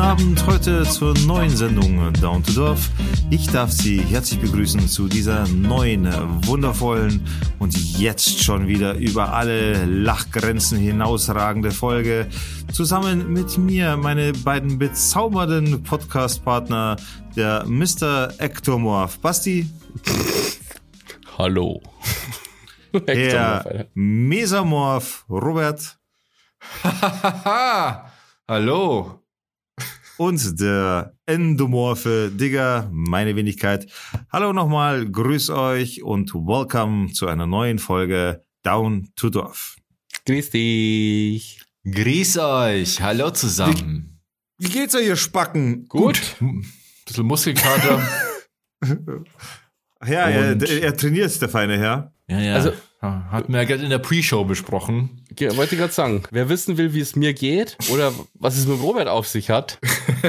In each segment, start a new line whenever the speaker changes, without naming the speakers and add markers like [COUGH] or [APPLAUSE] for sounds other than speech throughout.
guten Abend heute zur neuen Sendung Down to Dorf. Ich darf Sie herzlich begrüßen zu dieser neuen, wundervollen und jetzt schon wieder über alle Lachgrenzen hinausragende Folge. Zusammen mit mir meine beiden bezaubernden Podcast-Partner, der Mr. Ektomorph. Basti. [LAUGHS]
Hallo. [LAUGHS]
Der Mesamorph Robert. [LAUGHS]
Hallo.
Und der endomorphe Digger, meine Wenigkeit. Hallo nochmal, grüß euch und welcome zu einer neuen Folge Down to Dorf.
Grüß dich.
Grüß euch. Hallo zusammen.
Wie, wie geht's euch, ihr Spacken?
Gut. Gut. Bisschen Muskelkater.
ja, er, er trainiert, der feine Herr.
Ja, ja. Also, hatten wir ja gerade in der Pre-Show besprochen.
Wollte ich gerade sagen, wer wissen will, wie es mir geht oder was es mit Robert auf sich hat,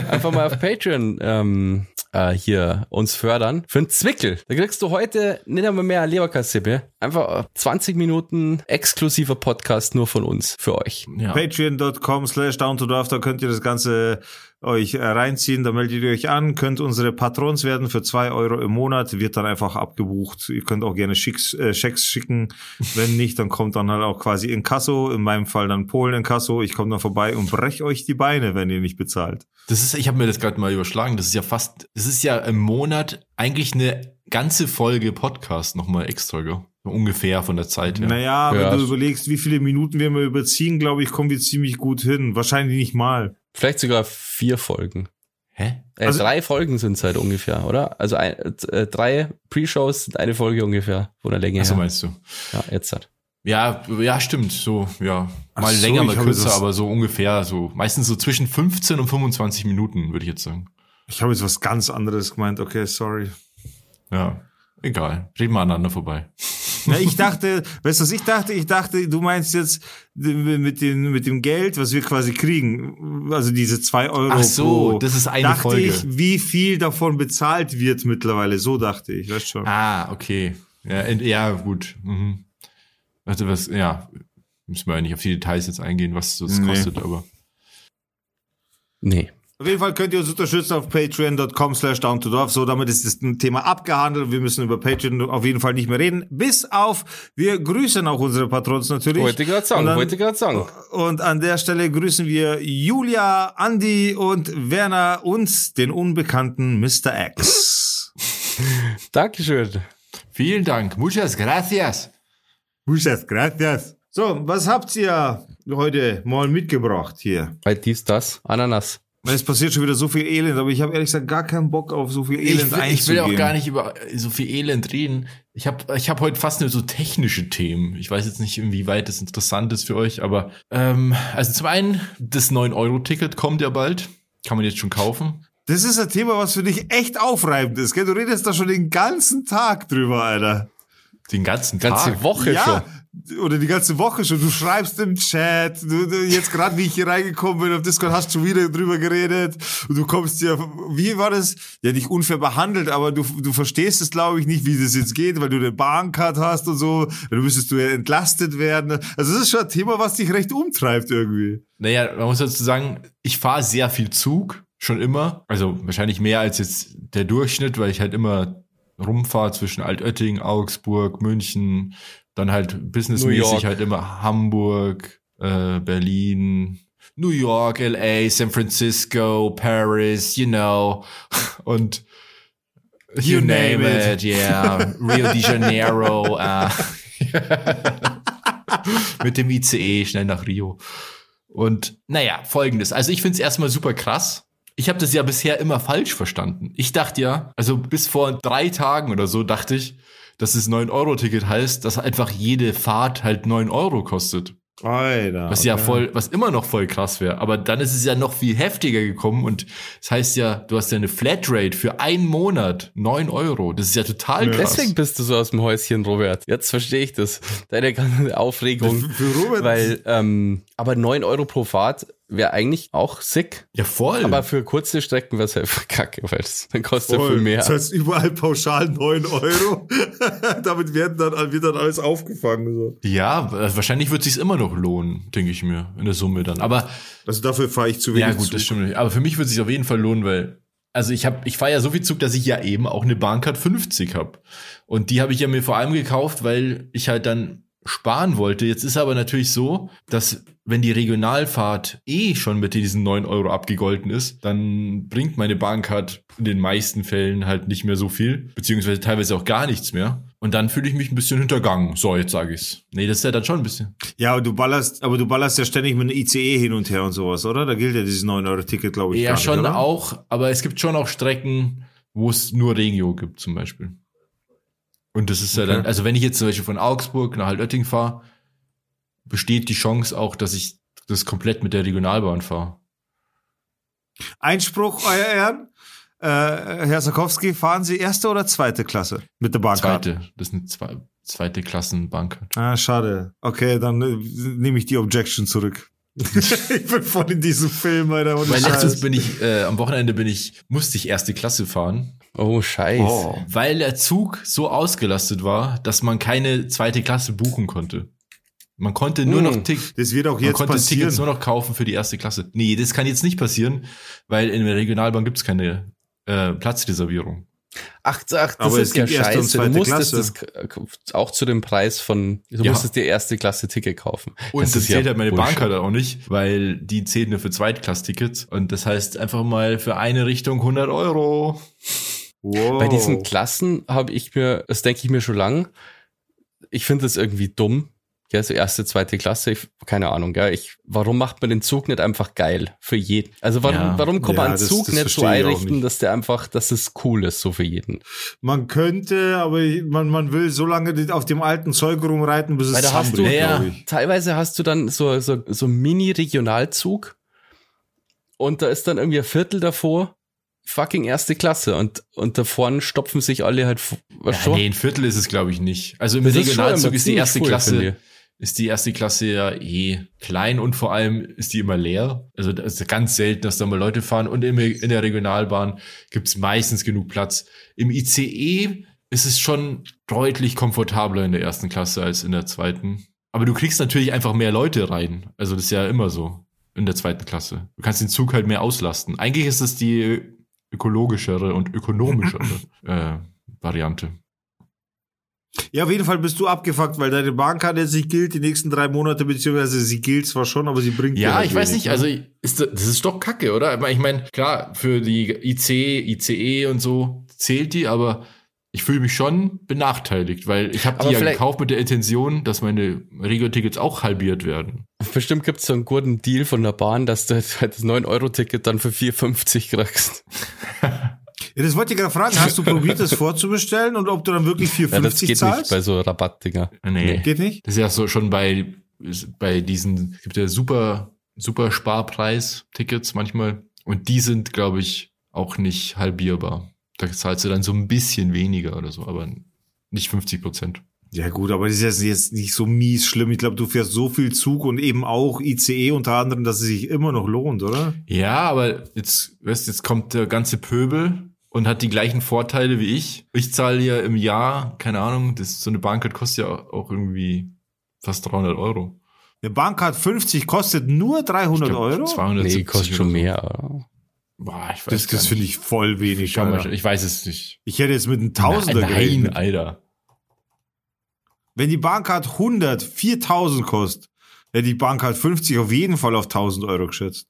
einfach mal auf Patreon ähm, äh, hier uns fördern. Für einen Zwickel. Da kriegst du heute nicht einmal mehr Leberkassippe. Einfach 20 Minuten exklusiver Podcast nur von uns für euch.
Ja. Patreon.com slash down to da könnt ihr das Ganze euch äh, reinziehen, da meldet ihr euch an, könnt unsere Patrons werden für zwei Euro im Monat, wird dann einfach abgebucht. Ihr könnt auch gerne Schicks, äh, Schecks schicken. Wenn nicht, dann kommt dann halt auch quasi in Kasso, in meinem Fall dann Polen in Kasso. Ich komme dann vorbei und brech euch die Beine, wenn ihr nicht bezahlt.
Das ist, ich habe mir das gerade mal überschlagen, das ist ja fast, das ist ja im Monat eigentlich eine ganze Folge Podcast nochmal extra, gell? Ungefähr von der Zeit her.
Naja, ja. wenn du überlegst, wie viele Minuten wir mal überziehen, glaube ich, kommen wir ziemlich gut hin. Wahrscheinlich nicht mal.
Vielleicht sogar vier Folgen. Hä? Äh, also, drei Folgen sind es halt ungefähr, oder? Also ein, äh, drei Pre-Shows sind eine Folge ungefähr von der Länge
her. So meinst du?
Ja, jetzt hat.
Ja, ja, stimmt. So, ja. Mal so, länger, mal kürzer, aber so ungefähr so. Meistens so zwischen 15 und 25 Minuten, würde ich jetzt sagen.
Ich habe jetzt was ganz anderes gemeint. Okay, sorry.
Ja, egal. Reden wir aneinander vorbei.
Ja, ich dachte, weißt du, was ich dachte? Ich dachte, du meinst jetzt mit dem, mit dem Geld, was wir quasi kriegen, also diese zwei Euro.
Ach so, pro, das ist eine
dachte
Folge.
ich, wie viel davon bezahlt wird mittlerweile. So dachte ich, weißt schon.
Ah, okay. Ja, ja gut. Mhm. Also was, ja, müssen wir ja nicht auf die Details jetzt eingehen, was das nee. kostet, aber.
Nee.
Auf jeden Fall könnt ihr uns unterstützen auf patreon.com slash down to dorf. So, damit ist das Thema abgehandelt. Wir müssen über Patreon auf jeden Fall nicht mehr reden. Bis auf, wir grüßen auch unsere Patrons natürlich.
Wollte gerade sagen, dann, wollte gerade sagen.
Und an der Stelle grüßen wir Julia, Andy und Werner und den unbekannten Mr. X.
Dankeschön.
Vielen Dank. Muchas gracias.
Muchas gracias. So, was habt ihr heute mal mitgebracht hier?
Bei dies, das, Ananas.
Es passiert schon wieder so viel Elend, aber ich habe ehrlich gesagt gar keinen Bock auf so viel Elend
ich will, ich will auch gar nicht über so viel Elend reden. Ich habe ich hab heute fast nur so technische Themen. Ich weiß jetzt nicht, inwieweit das interessant ist für euch, aber ähm, also zum einen, das 9-Euro-Ticket kommt ja bald. Kann man jetzt schon kaufen.
Das ist ein Thema, was für dich echt aufreibend ist, gell? Du redest da schon den ganzen Tag drüber, Alter.
Den ganzen Tag?
Ganze Woche ja, schon
oder die ganze Woche schon, du schreibst im Chat, du, du jetzt gerade wie ich hier reingekommen bin auf Discord, hast du schon wieder drüber geredet und du kommst ja, wie war das? Ja, nicht unfair behandelt, aber du, du verstehst es glaube ich nicht, wie das jetzt geht, weil du eine Bahncard hast und so, dann müsstest du ja entlastet werden. Also das ist schon ein Thema, was dich recht umtreibt irgendwie.
Naja, man muss dazu sagen, ich fahre sehr viel Zug, schon immer, also wahrscheinlich mehr als jetzt der Durchschnitt, weil ich halt immer rumfahre zwischen Altötting, Augsburg, München, dann halt businessmäßig halt immer Hamburg, äh, Berlin, New York, LA, San Francisco, Paris, you know, [LAUGHS] und you, you name, name, it, yeah, Rio de Janeiro, uh, [LAUGHS] [LAUGHS] mit dem ICE schnell nach Rio. Und naja, folgendes. Also ich finde es erstmal super krass. Ich habe das ja bisher immer falsch verstanden. Ich dachte ja, also bis vor drei Tagen oder so dachte ich, dass es 9-Euro-Ticket heißt, dass einfach jede Fahrt halt 9 Euro kostet.
Alter.
Was okay. ja voll, was immer noch voll krass wäre. Aber dann ist es ja noch viel heftiger gekommen und das heißt ja, du hast ja eine Flatrate für einen Monat, 9 Euro. Das ist ja total ja. krass.
Deswegen bist du so aus dem Häuschen, Robert. Jetzt verstehe ich das. Deine ganze Aufregung. Für Robert. Weil, ähm, aber 9 Euro pro Fahrt wäre eigentlich auch sick.
Ja, voll.
Aber für kurze Strecken wäre es halt [LAUGHS] kacke, weil das dann kostet ja viel mehr.
Das heißt überall pauschal 9 Euro. [LAUGHS] Damit werden dann, wird dann alles aufgefangen. So.
ja, äh, wahrscheinlich wird sich's immer noch lohnen, denke ich mir, in der Summe dann. Aber
Also dafür fahre ich zu wenig
ja, gut,
Zug.
das stimmt. nicht. Aber für mich wird es sich auf jeden Fall lohnen, weil also ich habe, ich fahre ja so viel Zug, dass ich ja eben auch eine Bahncard 50 habe. Und die habe ich ja mir vor allem gekauft, weil ich halt dann sparen wollte. Jetzt ist aber natürlich so, dass wenn die Regionalfahrt eh schon mit diesen 9 Euro abgegolten ist, dann bringt meine Bahncard in den meisten Fällen halt nicht mehr so viel, beziehungsweise teilweise auch gar nichts mehr. Und dann fühle ich mich ein bisschen hintergangen. So, jetzt sage ich's. Nee, das ist ja dann schon ein bisschen.
Ja, aber du ballerst, aber du ballerst ja ständig mit einem ICE hin und her und sowas, oder? Da gilt ja dieses 9-Euro-Ticket, glaube ich.
Ja,
nicht,
schon
oder?
auch, aber es gibt schon auch Strecken, wo es nur Regio gibt, zum Beispiel. Und das ist ja
Okay.
dann, also wenn ich jetzt zum Beispiel von Augsburg nach Altötting fahre, besteht die Chance auch, dass ich das komplett mit der Regionalbahn fahre.
Einspruch, euer Ehren. Äh, Herr Sarkowski, fahren Sie erste oder zweite Klasse mit der Bahncard?
Zweite, das ist eine zwei, zweite Klassenbank.
Ah, schade. Okay, dann äh, nehme ich die Objection zurück. [LAUGHS] ich bin voll in diesem Film, Alter.
Weil letztens bin ich, äh, am Wochenende bin ich, musste ich erste Klasse fahren,
Oh, scheiße.
Oh.
weil der Zug so ausgelastet war, dass man keine zweite Klasse buchen konnte. Man konnte nur
Hm.
noch Tick,
Das wird auch
Man
jetzt
konnte
passieren.
Tickets nur noch kaufen für die erste Klasse. Nee, das kann jetzt nicht passieren, weil in der Regionalbahn gibt's keine äh, Platzreservierung.
Ach, ach, das
Aber
ist ja scheiße. Du musstest
Klasse.
das auch zu dem Preis von, du
Ja.
musstest dir erste Klasse Ticket kaufen.
Und das,
ist
zählt halt meine. Bahnkarte auch nicht, weil die zählt nur für Zweitklass-Tickets. Und das heißt einfach mal für eine Richtung 100 Euro.
Wow.
Bei diesen Klassen habe ich mir, das denke ich mir schon lang, ich finde das irgendwie dumm. Ja, so erste, zweite Klasse, ich, keine Ahnung, gell. Ich, warum macht man den Zug nicht einfach geil für jeden? Also warum,
Ja.
warum kann
Ja,
man einen Zug
das
nicht so einrichten,
nicht.
dass der einfach, dass es cool ist, so für jeden?
Man könnte, aber man, man will so lange auf dem alten Zeug rumreiten, bis es
Weil da hast du,
Ja,
teilweise hast du dann so, so, so Mini-Regionalzug und da ist dann irgendwie ein Viertel davor fucking erste Klasse und, und da vorne stopfen sich alle halt, was
Ja,
schon?
nee, ein Viertel ist es, glaube ich, nicht. Also im
Das ist
Regionalzug
immer
ist die erste
cool,
Klasse, ist die erste Klasse ja eh klein und vor allem ist die immer leer. Also das ist ganz selten, dass da mal Leute fahren. Und im, in der Regionalbahn gibt's meistens genug Platz. Im ICE ist es schon deutlich komfortabler in der ersten Klasse als in der zweiten. Aber du kriegst natürlich einfach mehr Leute rein. Also das ist ja immer so in der zweiten Klasse. Du kannst den Zug halt mehr auslasten. Eigentlich ist es die ökologischere und ökonomischere [LAUGHS] äh, Variante.
Ja, auf jeden Fall bist du abgefuckt, weil deine Bahnkarte jetzt nicht gilt die nächsten drei Monate, beziehungsweise sie gilt zwar schon, aber sie bringt
Ja,
halt
ich weiß
wenig,
nicht,
ne?
also ist, das das ist doch kacke, oder? Ich meine, klar, für die IC, ICE und so zählt die, aber ich fühle mich schon benachteiligt, weil ich habe die ja gekauft mit der Intention, dass meine Regio-Tickets auch halbiert werden.
Bestimmt gibt's so einen guten Deal von der Bahn, dass du halt das 9-Euro-Ticket dann für 4,50 kriegst. [LAUGHS]
Ja, das wollte ich gerade fragen. Hast du probiert, das vorzubestellen und ob du dann wirklich 4,50
Ja, das geht
zahlst?
nicht bei so Rabattdinger.
Nee.
Geht nicht?
Das ist ja so schon bei, bei diesen, es gibt ja super, super Sparpreis-Tickets manchmal und die sind, glaube ich, auch nicht halbierbar. Da zahlst du dann so ein bisschen weniger oder so, aber nicht 50 Prozent.
Ja gut, aber das ist jetzt- jetzt nicht so mies schlimm. Ich glaube, du fährst so viel Zug und eben auch ICE unter anderem, dass es sich immer noch lohnt, oder?
Ja, aber jetzt, weißt, jetzt kommt der ganze Pöbel und hat die gleichen Vorteile wie ich. Ich zahle ja im Jahr, keine Ahnung, das, so eine Bahncard kostet ja auch irgendwie fast 300 Euro.
Eine Bahncard 50 kostet nur 300
Ich glaub,
Euro?
270
Nee, kostet schon
oder
mehr.
Boah, ich weiß
Das, das finde ich voll wenig.
Ich, ich weiß es nicht.
Ich hätte jetzt mit einem Tausender
Nein,
gerechnet.
Alter.
Wenn die Bahncard 100 4000 kostet, hätte die Bahncard 50 auf jeden Fall auf 1000 Euro geschätzt.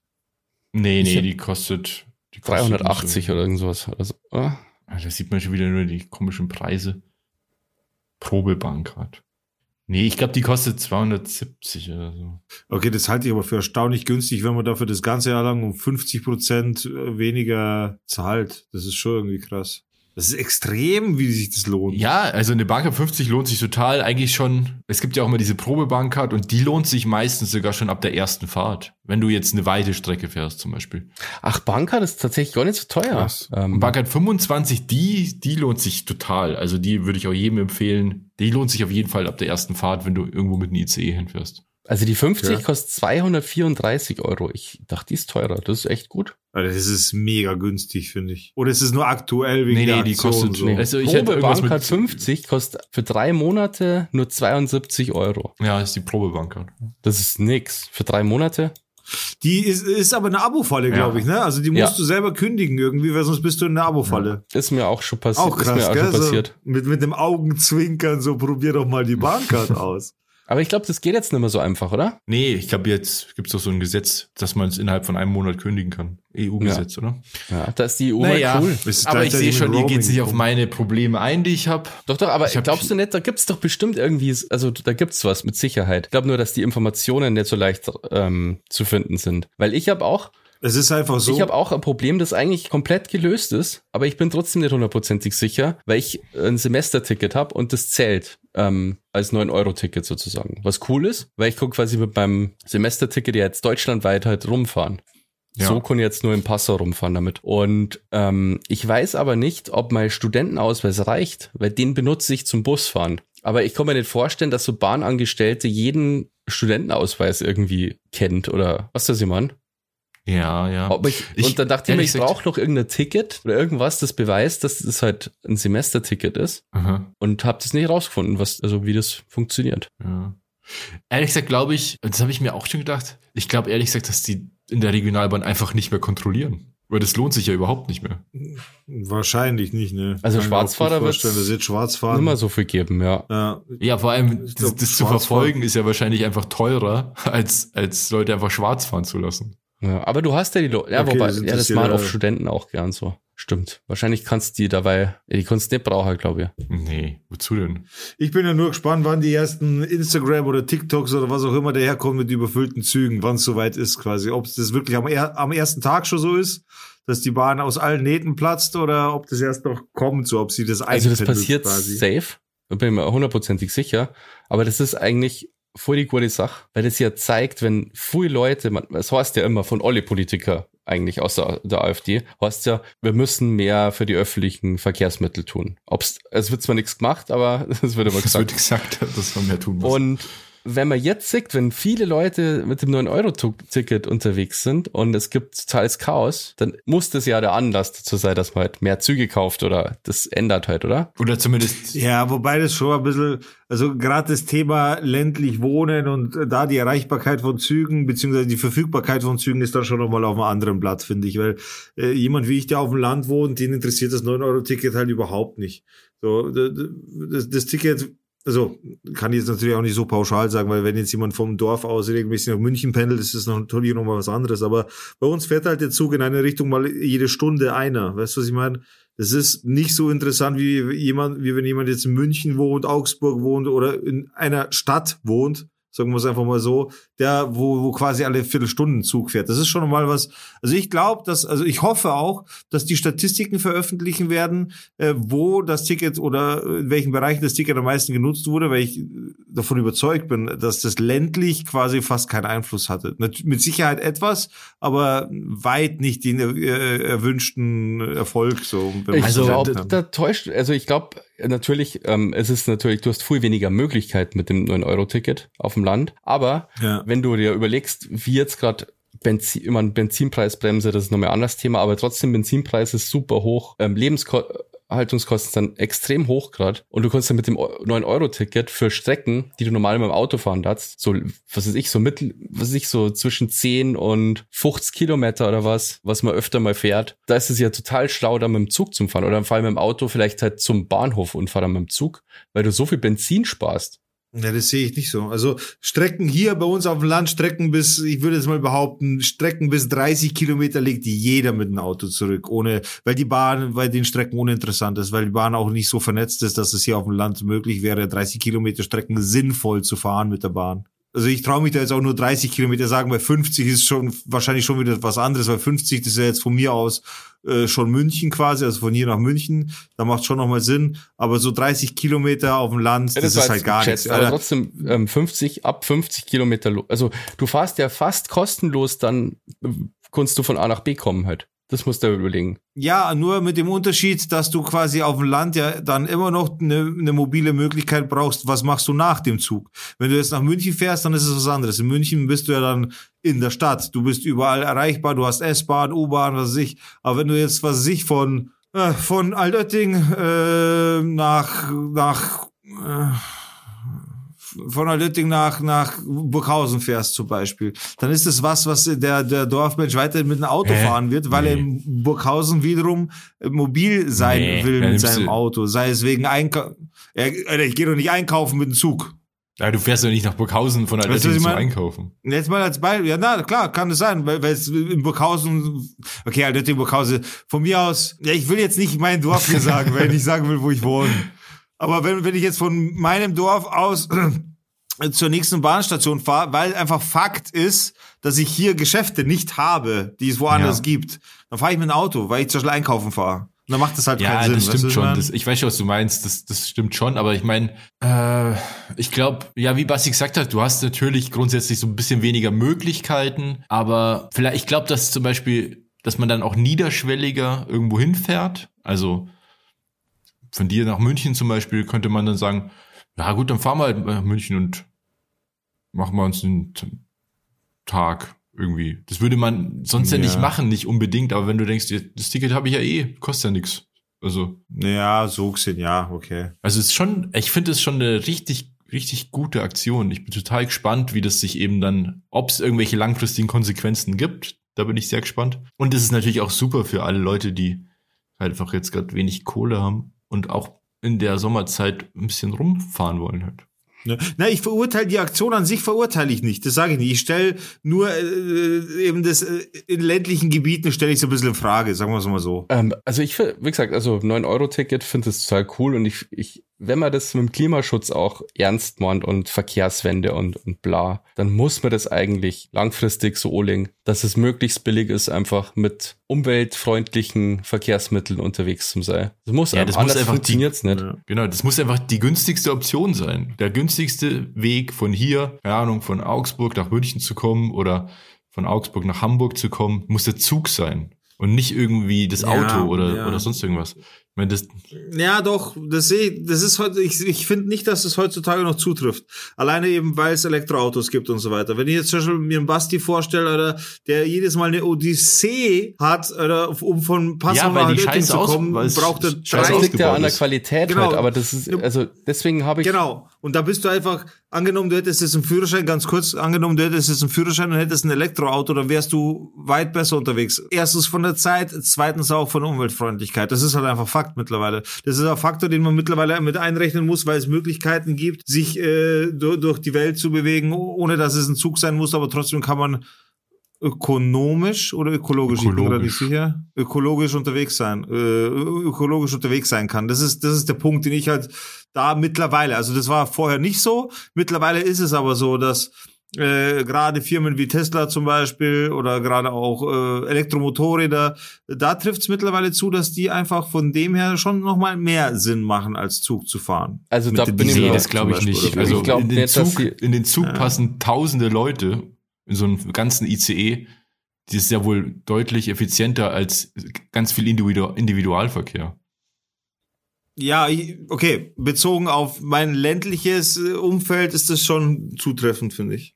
Nee, nee, die kostet, die kostet
380
nicht so.
oder irgendwas. Also, ah.
Da sieht man schon wieder nur die komischen Preise. Probebankcard. Nee, ich glaube, die kostet 270 oder so.
Okay, das halte ich aber für erstaunlich günstig, wenn man dafür das ganze Jahr lang um 50 Prozent weniger zahlt. Das ist schon irgendwie krass. Das ist extrem, wie sich das lohnt.
Ja, also eine Bahncard 50 lohnt sich total. Eigentlich schon. Es gibt ja auch immer diese Probebankcard und die lohnt sich meistens sogar schon ab der ersten Fahrt. Wenn du jetzt eine weite Strecke fährst zum Beispiel.
Ach, Bankcard ist tatsächlich gar nicht so teuer. Ähm,
Bahncard 25, die, die lohnt sich total. Also die würde ich auch jedem empfehlen. Die lohnt sich auf jeden Fall ab der ersten Fahrt, wenn du irgendwo mit einem ICE hinfährst.
Also die 50
Ja.
kostet 234 Euro. Ich dachte, die ist teurer. Das ist echt gut.
Also das ist mega günstig, finde ich. Oder ist es nur aktuell wegen
Nee,
der
nee, die kostet-
so?
nee, Also ich hätte irgendwas
Probebank hat 50, kostet für drei Monate nur 72 Euro.
Ja, ist die Probebank. halt.
Das ist nix. Für drei Monate?
Die ist, ist aber eine Abo-Falle,
Ja.
glaube ich, ne? Also die musst
Ja.
du selber kündigen irgendwie, weil sonst bist du in der Abo-Falle.
Ist mir auch schon passiert.
Auch
ist
krass,
mir auch
gell?
schon passiert.
So mit, mit dem Augenzwinkern, so probier doch mal die Bahncard [LAUGHS] aus.
Aber ich glaube, das geht jetzt nicht mehr so einfach, oder?
Nee, ich glaube, jetzt gibt's doch so ein Gesetz, dass man es innerhalb von einem Monat kündigen kann. EU-Gesetz, oder?
Ja, da ist die EU
Naja,
mal cool.
Aber ich sehe schon, ihr geht sich auf meine Probleme ein, die ich habe.
Doch, doch, aber
Ich
glaubst du nicht, da gibt's doch bestimmt irgendwie, also da gibt's was mit Sicherheit. Ich glaube nur, dass die Informationen nicht so leicht ähm, zu finden sind. Weil ich habe auch,
Es ist einfach so.
ich habe auch ein Problem, das eigentlich komplett gelöst ist, aber ich bin trotzdem nicht hundertprozentig sicher, weil ich ein Semesterticket habe und das zählt ähm, als 9-Euro-Ticket sozusagen. Was cool ist, weil ich gucke quasi mit meinem Semesterticket ja jetzt deutschlandweit halt rumfahren.
Ja.
So kann ich jetzt nur im Passau rumfahren damit. Und ähm, ich weiß aber nicht, ob mein Studentenausweis reicht, weil den benutze ich zum Busfahren. Aber ich kann mir nicht vorstellen, dass so Bahnangestellte jeden Studentenausweis irgendwie kennt oder was das jemand?
Ja, ja.
Ob ich,
Ich-
und dann dachte ich mir, ich brauche noch irgendein Ticket oder irgendwas, das beweist, dass das halt ein Semesterticket ist
Aha,
und habe das nicht rausgefunden, was, also wie das funktioniert.
ja. Ehrlich gesagt glaube ich, und das habe ich mir auch schon gedacht, ich glaube ehrlich gesagt, dass die in der Regionalbahn einfach nicht mehr kontrollieren. Weil das lohnt sich ja überhaupt nicht mehr.
Wahrscheinlich nicht, ne?
Also
Kann
Schwarzfahrer
schwarz fahren.
Immer so viel geben, ja.
Ja,
Ja, vor allem
Ich
das,
glaub,
das zu verfolgen ist ja wahrscheinlich einfach teurer, als, als Leute einfach schwarz fahren zu lassen.
Ja. Aber du hast ja die Leute, ja,
Okay,
wobei,
das
ja, das machen oft Studenten auch gern so. Stimmt. Wahrscheinlich kannst du die dabei, ja, die kannst du nicht brauchen, glaube ich.
Nee, wozu denn?
Ich bin ja nur gespannt, wann die ersten Instagram oder TikToks oder was auch immer daherkommen mit überfüllten Zügen, wann es soweit ist quasi. Ob es das wirklich am, er am ersten Tag schon so ist, dass die Bahn aus allen Nähten platzt oder ob das erst noch kommt, so ob sie das
Also das passiert
quasi.
safe, da bin ich mir hundertprozentig sicher. Aber das ist eigentlich voll die gute Sache, weil das ja zeigt, wenn viele Leute, man, das heißt ja immer von alle Politiker eigentlich aus der, AfD, heißt ja, wir müssen mehr für die öffentlichen Verkehrsmittel tun. Ob's, es wird zwar nichts gemacht, aber [LAUGHS] es wird immer
Das wird
gesagt.
gesagt, dass man mehr tun muss.
Und wenn man jetzt sieht, wenn viele Leute mit dem 9-Euro-Ticket unterwegs sind und es gibt totales Chaos, dann muss das ja der Anlass dazu sein, dass man halt mehr Züge kauft oder das ändert halt, oder?
Oder zumindest,
Ja, wobei das schon ein bisschen, also gerade das Thema ländlich wohnen und da die Erreichbarkeit von Zügen, beziehungsweise die Verfügbarkeit von Zügen ist dann schon nochmal auf einem anderen Blatt, finde ich, weil äh, jemand wie ich, der auf dem Land wohnt, den interessiert das 9-Euro-Ticket halt überhaupt nicht. So, das, das Ticket, also kann ich jetzt natürlich auch nicht so pauschal sagen, weil wenn jetzt jemand vom Dorf aus regelmäßig nach München pendelt, ist das natürlich nochmal was anderes, aber bei uns fährt halt der Zug in eine Richtung mal jede Stunde einer, weißt du, was ich meine? Das ist nicht so interessant, wie jemand, wie wenn jemand jetzt in München wohnt, Augsburg wohnt oder in einer Stadt wohnt, sagen wir es einfach mal so, der, wo, wo quasi alle Viertelstunden Zug fährt. Das ist schon mal was. Also ich glaube, dass, also ich hoffe auch, dass die Statistiken veröffentlichen werden, äh, wo das Ticket oder in welchen Bereichen das Ticket am meisten genutzt wurde, weil ich davon überzeugt bin, dass das ländlich quasi fast keinen Einfluss hatte. Mit Sicherheit etwas, aber weit nicht den äh, erwünschten Erfolg so.
Also,
so
glaube,
nennt.
da täuscht, also ich glaube, natürlich, ähm, es ist natürlich, du hast viel weniger Möglichkeiten mit dem 9-Euro-Ticket auf dem Land, aber
Ja.
wenn du dir überlegst, wie jetzt gerade Benzin, immer Benzinpreisbremse, das ist nochmal ein anderes Thema, aber trotzdem Benzinpreis ist super hoch, ähm, Lebenshaltungskosten sind extrem hoch gerade und du kannst dann mit dem 9-Euro-Ticket für Strecken, die du normal mit dem Auto fahren darfst, so, was weiß ich, so mittel, was weiß ich, so zwischen 10 und 50 Kilometer oder was, was man öfter mal fährt, da ist es ja total schlau, da mit dem Zug zu fahren oder dann fahr mit dem Auto vielleicht halt zum Bahnhof und fahr dann mit dem Zug, weil du so viel Benzin sparst.
Ja, das sehe ich nicht so. Also Strecken hier bei uns auf dem Land, Strecken bis, ich würde jetzt mal behaupten, Strecken bis 30 Kilometer legt jeder mit dem Auto zurück, ohne, weil die Bahn bei den Strecken uninteressant ist, weil die Bahn auch nicht so vernetzt ist, dass es hier auf dem Land möglich wäre, 30 Kilometer Strecken sinnvoll zu fahren mit der Bahn. Also ich traue mich da jetzt auch nur 30 Kilometer sagen, weil 50 ist schon wahrscheinlich schon wieder was anderes, weil 50, das ist ja jetzt von mir aus äh, schon München quasi, also von hier nach München, da macht schon nochmal Sinn, aber so 30 Kilometer auf dem Land, das,
war
ist halt gar nichts.
Aber trotzdem ähm, 50, ab 50 Kilometer, lo- also du fährst ja fast kostenlos, dann äh, kannst du von A nach B kommen halt. Das musst du überlegen.
Ja, nur mit dem Unterschied, dass du quasi auf dem Land ja dann immer noch eine, eine mobile Möglichkeit brauchst. Was machst du nach dem Zug? Wenn du jetzt nach München fährst, dann ist es was anderes. In München bist du ja dann in der Stadt. Du bist überall erreichbar. Du hast S-Bahn, U-Bahn, was weiß ich. Aber wenn du jetzt, was weiß ich, von, äh, von Altötting äh, nach, nach, äh, von Altötting nach, nach Burghausen fährst zum Beispiel, dann ist es was, was der, der Dorfmensch weiter mit einem Auto
Hä?
fahren wird, weil er
Nee.
in Burghausen wiederum äh, mobil sein
Nee,
will mit seinem Auto. Sei es wegen Einkaufen. Ich gehe doch nicht einkaufen mit dem Zug.
Ja, du fährst ja nicht nach Burghausen von
Weißt du, was
Altötting
ich
zu
mein?
einkaufen.
Jetzt mal als Beispiel, ja, na klar, kann es sein, weil, weil es in Burghausen, okay, in Burghausen, von mir aus, ja, ich will jetzt nicht mein Dorf hier sagen, weil ich nicht sagen will, wo ich wohne. Aber wenn, wenn ich jetzt von meinem Dorf aus [CLEARS THROAT] zur nächsten Bahnstation fahre, weil einfach Fakt ist, dass ich hier Geschäfte nicht habe, die es woanders
Ja.
gibt, dann fahre ich mit dem Auto, weil ich zum Beispiel einkaufen fahre. Und dann macht das halt
Ja,
keinen Sinn.
das
weißt du,
stimmt schon. Das, ich weiß schon, was du meinst. Das, das stimmt schon. Aber ich meine, äh, ich glaube, ja, wie Basti gesagt hat, du hast natürlich grundsätzlich so ein bisschen weniger Möglichkeiten. Aber vielleicht, ich glaube, dass zum Beispiel, dass man dann auch niederschwelliger irgendwo hinfährt. Also von dir nach München zum Beispiel könnte man dann sagen, ja gut, dann fahren wir halt nach München und machen wir uns einen Tag irgendwie. Das würde man sonst ja,
Ja.
nicht machen, nicht unbedingt. Aber wenn du denkst, das Ticket habe ich ja eh, kostet ja nichts. Also
ja, so gesehen, ja, okay.
also es ist schon, ich finde es schon eine richtig, richtig gute Aktion. Ich bin total gespannt, wie das sich eben dann, ob es irgendwelche langfristigen Konsequenzen gibt. Da bin ich sehr gespannt. Und es ist natürlich auch super für alle Leute, die halt einfach jetzt gerade wenig Kohle haben und auch in der Sommerzeit ein bisschen rumfahren wollen halt.
Ne? Na, ich verurteile die Aktion an sich verurteile ich nicht. Das sage ich nicht. Ich stelle nur äh, eben das äh, in ländlichen Gebieten stelle ich so ein bisschen in Frage, sagen wir es mal so.
Ähm, also ich, wie gesagt, also 9-Euro-Ticket finde es total cool und ich, ich, wenn man das mit dem Klimaschutz auch ernst meint und Verkehrswende und, und bla, dann muss man das eigentlich langfristig so anlegen, dass es möglichst billig ist, einfach mit umweltfreundlichen Verkehrsmitteln unterwegs zu sein. Das muss,
Ja,
einfach,
das muss einfach die-
funktioniert's nicht.
Ja.
Genau, das muss einfach die günstigste Option sein. Der günstigste Weg von hier, keine Ahnung, von Augsburg nach München zu kommen oder von Augsburg nach Hamburg zu kommen, muss der Zug sein. Und nicht irgendwie das
Ja,
Auto oder,
ja.
oder sonst irgendwas. Das,
Ja, doch, das sehe ich, das ist heute, ich, ich finde nicht, dass es heutzutage noch zutrifft. Alleine eben, weil es Elektroautos gibt und so weiter. Wenn ich jetzt zum Beispiel mir einen Basti vorstelle, oder der jedes Mal eine Odyssee hat, oder um von Passau
Ja,
nach zu
aus-
kommen,
es
braucht er
Das
drei,
aus-
liegt ja an der. Qualität
Genau.
halt, aber das ist, also deswegen habe ich,
Genau. Und da bist du einfach, angenommen, du hättest jetzt einen Führerschein, ganz kurz, angenommen, du hättest jetzt einen Führerschein und hättest ein Elektroauto, dann wärst du weit besser unterwegs. Erstens von der Zeit, zweitens auch von Umweltfreundlichkeit. Das ist halt einfach Fakt mittlerweile. Das ist ein Faktor, den man mittlerweile mit einrechnen muss, weil es Möglichkeiten gibt, sich äh, durch, die Welt zu bewegen, ohne dass es ein Zug sein muss, aber trotzdem kann man ökonomisch oder ökologisch, ich bin gerade nicht
Ökologisch.
sicher, ökologisch unterwegs sein, äh, ökologisch unterwegs sein kann. Das ist, das ist der Punkt, den ich halt da mittlerweile, also das war vorher nicht so, mittlerweile ist es aber so, dass äh, gerade Firmen wie Tesla zum Beispiel oder gerade auch äh, Elektromotorräder, da trifft es mittlerweile zu, dass die einfach von dem her schon nochmal mehr Sinn machen, als Zug zu fahren.
Also
Mit
da bin ich
nee,
mir-
das glaube ich nicht. Also
Ich glaub
in den
dass
Zug,
die-
in den Zug
Ja.
passen tausende Leute in so einem ganzen ICE. Das ist ja wohl deutlich effizienter als ganz viel Individu Individualverkehr.
Ja, okay, bezogen auf mein ländliches äh, Umfeld ist das schon zutreffend, finde ich.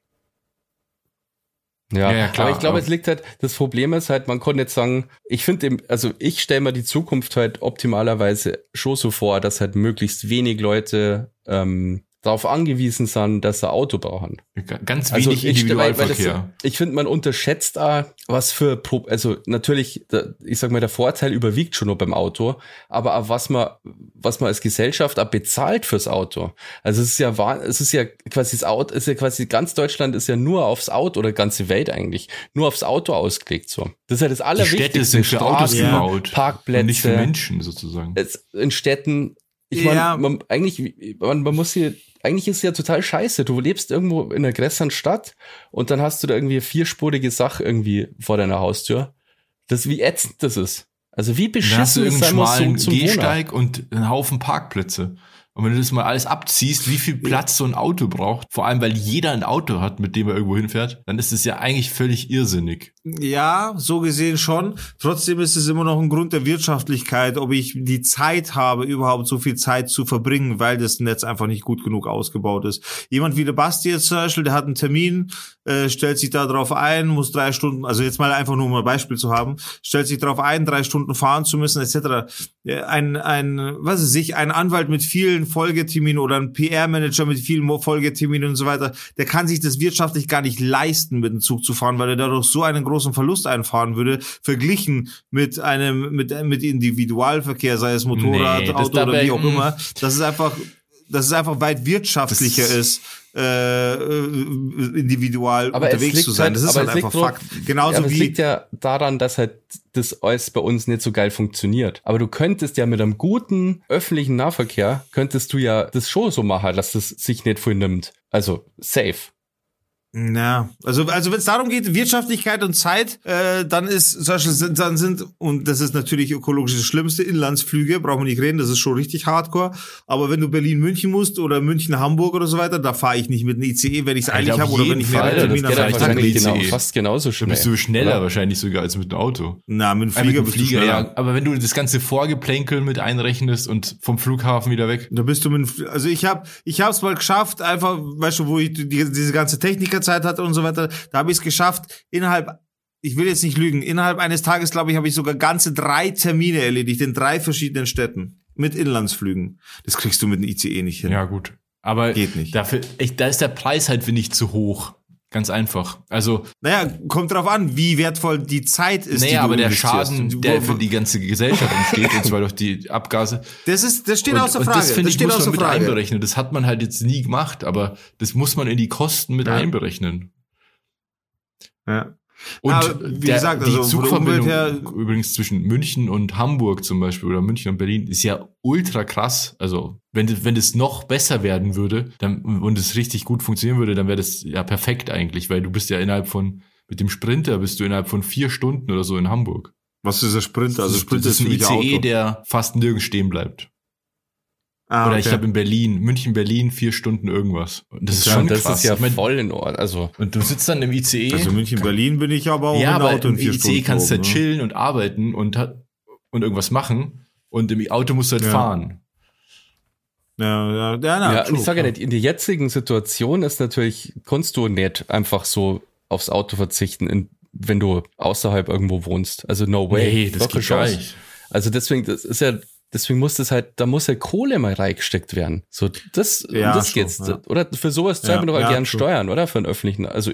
Ja,
Ja, ja, klar,
aber ich glaube, es liegt halt, das Problem ist halt, man konnte jetzt sagen, ich finde, eben- also ich stelle mir die Zukunft halt optimalerweise schon so vor, dass halt möglichst wenig Leute ähm, darauf angewiesen sind, dass sie Auto brauchen.
Ganz
Also
wenig
ich, weil, weil das,
Individualverkehr.
ich finde, man unterschätzt auch, was für, Pro- also natürlich, ich sag mal, der Vorteil überwiegt schon nur beim Auto, aber auch was man, was man als Gesellschaft auch bezahlt fürs Auto. Also es ist ja, es ist ja quasi das Auto, es ist ja quasi ganz Deutschland ist ja nur aufs Auto oder ganze Welt eigentlich nur aufs Auto ausgelegt so. Das ist ja das
Die
Allerwichtigste.
Städte sind für Autos
Straßen,
gebaut.
Parkplätze.
Und nicht für Menschen sozusagen.
es, in Städten, ich
Ja.
meine, man, eigentlich, man, man muss hier, eigentlich ist es ja total scheiße. Du lebst irgendwo in einer größeren Stadt und dann hast du da irgendwie vierspurige Sache irgendwie vor deiner Haustür. Das wie ätzend das ist. Also wie beschissen ist
schmalen
so zum Wohnen.
Gehsteig und einen Haufen Parkplätze. Und wenn du das mal alles abziehst, wie viel Platz so ein Auto braucht, vor allem weil jeder ein Auto hat, mit dem er irgendwo hinfährt, dann ist es ja eigentlich völlig irrsinnig.
Ja, so gesehen schon. Trotzdem ist es immer noch ein Grund der Wirtschaftlichkeit, ob ich die Zeit habe, überhaupt so viel Zeit zu verbringen, weil das Netz einfach nicht gut genug ausgebaut ist. Jemand wie der Basti jetzt zum Beispiel, der hat einen Termin, äh, stellt sich da drauf ein, muss drei Stunden, also jetzt mal einfach nur um ein Beispiel zu haben, stellt sich darauf ein, drei Stunden fahren zu müssen, etc. Ein, ein, was ist ich, ein Anwalt mit vielen Folgeterminen oder ein PR-Manager mit vielen Folgeterminen und so weiter, der kann sich das wirtschaftlich gar nicht leisten, mit dem Zug zu fahren, weil er dadurch so einen großen Verlust einfahren würde, verglichen mit einem, mit, mit Individualverkehr, sei es Motorrad, nee, Auto oder wie auch immer. Das ist einfach, dass es einfach weit wirtschaftlicher das ist, äh, individual
aber unterwegs zu sein.
Halt, das ist halt einfach Fakt. Genauso
ja,
wie.
Es liegt ja daran, dass halt das alles bei uns nicht so geil funktioniert. Aber du könntest ja mit einem guten öffentlichen Nahverkehr, könntest du ja das schon so machen, dass das sich nicht voll nimmt. Also safe.
Ja, also, also wenn es darum geht, Wirtschaftlichkeit und Zeit, äh, dann ist, sind, dann sind, und das ist natürlich ökologisch das Schlimmste, Inlandsflüge, brauchen wir nicht reden, das ist schon richtig hardcore. Aber wenn du Berlin-München musst oder München-Hamburg oder so weiter, da fahre ich nicht mit einem ICE, wenn ich es eilig habe oder wenn ich
mehrere Termine habe. Das geht genau, fast genauso schnell.
Da bist du schneller oder? wahrscheinlich sogar als mit dem Auto.
Na, mit dem Flieger,
mit dem Flieger ja. Aber wenn du das ganze Vorgeplänkel mit einrechnest und vom Flughafen wieder weg.
Da bist du mit, also ich habe, ich habe es mal geschafft, einfach, weißt du, wo ich die, diese ganze Techniker Zeit hatte und so weiter. Da habe ich es geschafft, innerhalb ich will jetzt nicht lügen, innerhalb eines Tages, glaube ich, habe ich sogar ganze drei Termine erledigt in drei verschiedenen Städten mit Inlandsflügen. Das kriegst du mit dem ICE nicht hin.
Ja, gut. Aber
Geht nicht.
Dafür, ich, da ist der Preis halt, finde ich, zu hoch. Ganz einfach. Also.
Naja, kommt drauf an, wie wertvoll die Zeit ist.
Naja, aber der Schaden, der für die ganze Gesellschaft entsteht, und zwar durch die Abgase.
Das ist, das steht und, außer Frage.
Das finde
ich,
muss man mit Frage. einberechnen. Das hat man halt jetzt nie gemacht, aber das muss man in die Kosten mit ja. einberechnen.
Ja.
Und Aber, wie der, gesagt, also die Zugverbindung her, übrigens zwischen München und Hamburg zum Beispiel oder München und Berlin ist ja ultra krass. Also wenn wenn es noch besser werden würde dann, und es richtig gut funktionieren würde, dann wäre das ja perfekt eigentlich, weil du bist ja innerhalb von mit dem Sprinter bist du innerhalb von vier Stunden oder so in Hamburg.
Was ist der Sprinter? Also
Sprinter ist ein ICE, Auto. der fast nirgends stehen bleibt. Ah, Oder okay. ich habe in Berlin, München, Berlin, vier Stunden irgendwas. Und das ist ja, schon
das
krass.
ist ja voll in Ordnung. Also
und du sitzt dann im ICE.
Also München, Berlin bin ich aber auch
ja, aber Auto in vier im ICE kannst du ne? chillen und arbeiten und und irgendwas machen. Und im Auto musst du halt ja. fahren.
Ja, ja, ja, na,
ja true, ich sage ja nicht, in der jetzigen Situation ist natürlich, kannst du nicht einfach so aufs Auto verzichten, in, wenn du außerhalb irgendwo wohnst. Also no way.
Nee, das geht gar nicht.
Also deswegen, das ist ja deswegen muss das halt, da muss ja Kohle mal reingesteckt werden. So, das, ja, um das schon, geht's. Ja. Oder für sowas zahlt ja, man doch ja, gern schon. Steuern, oder? Für einen öffentlichen, also,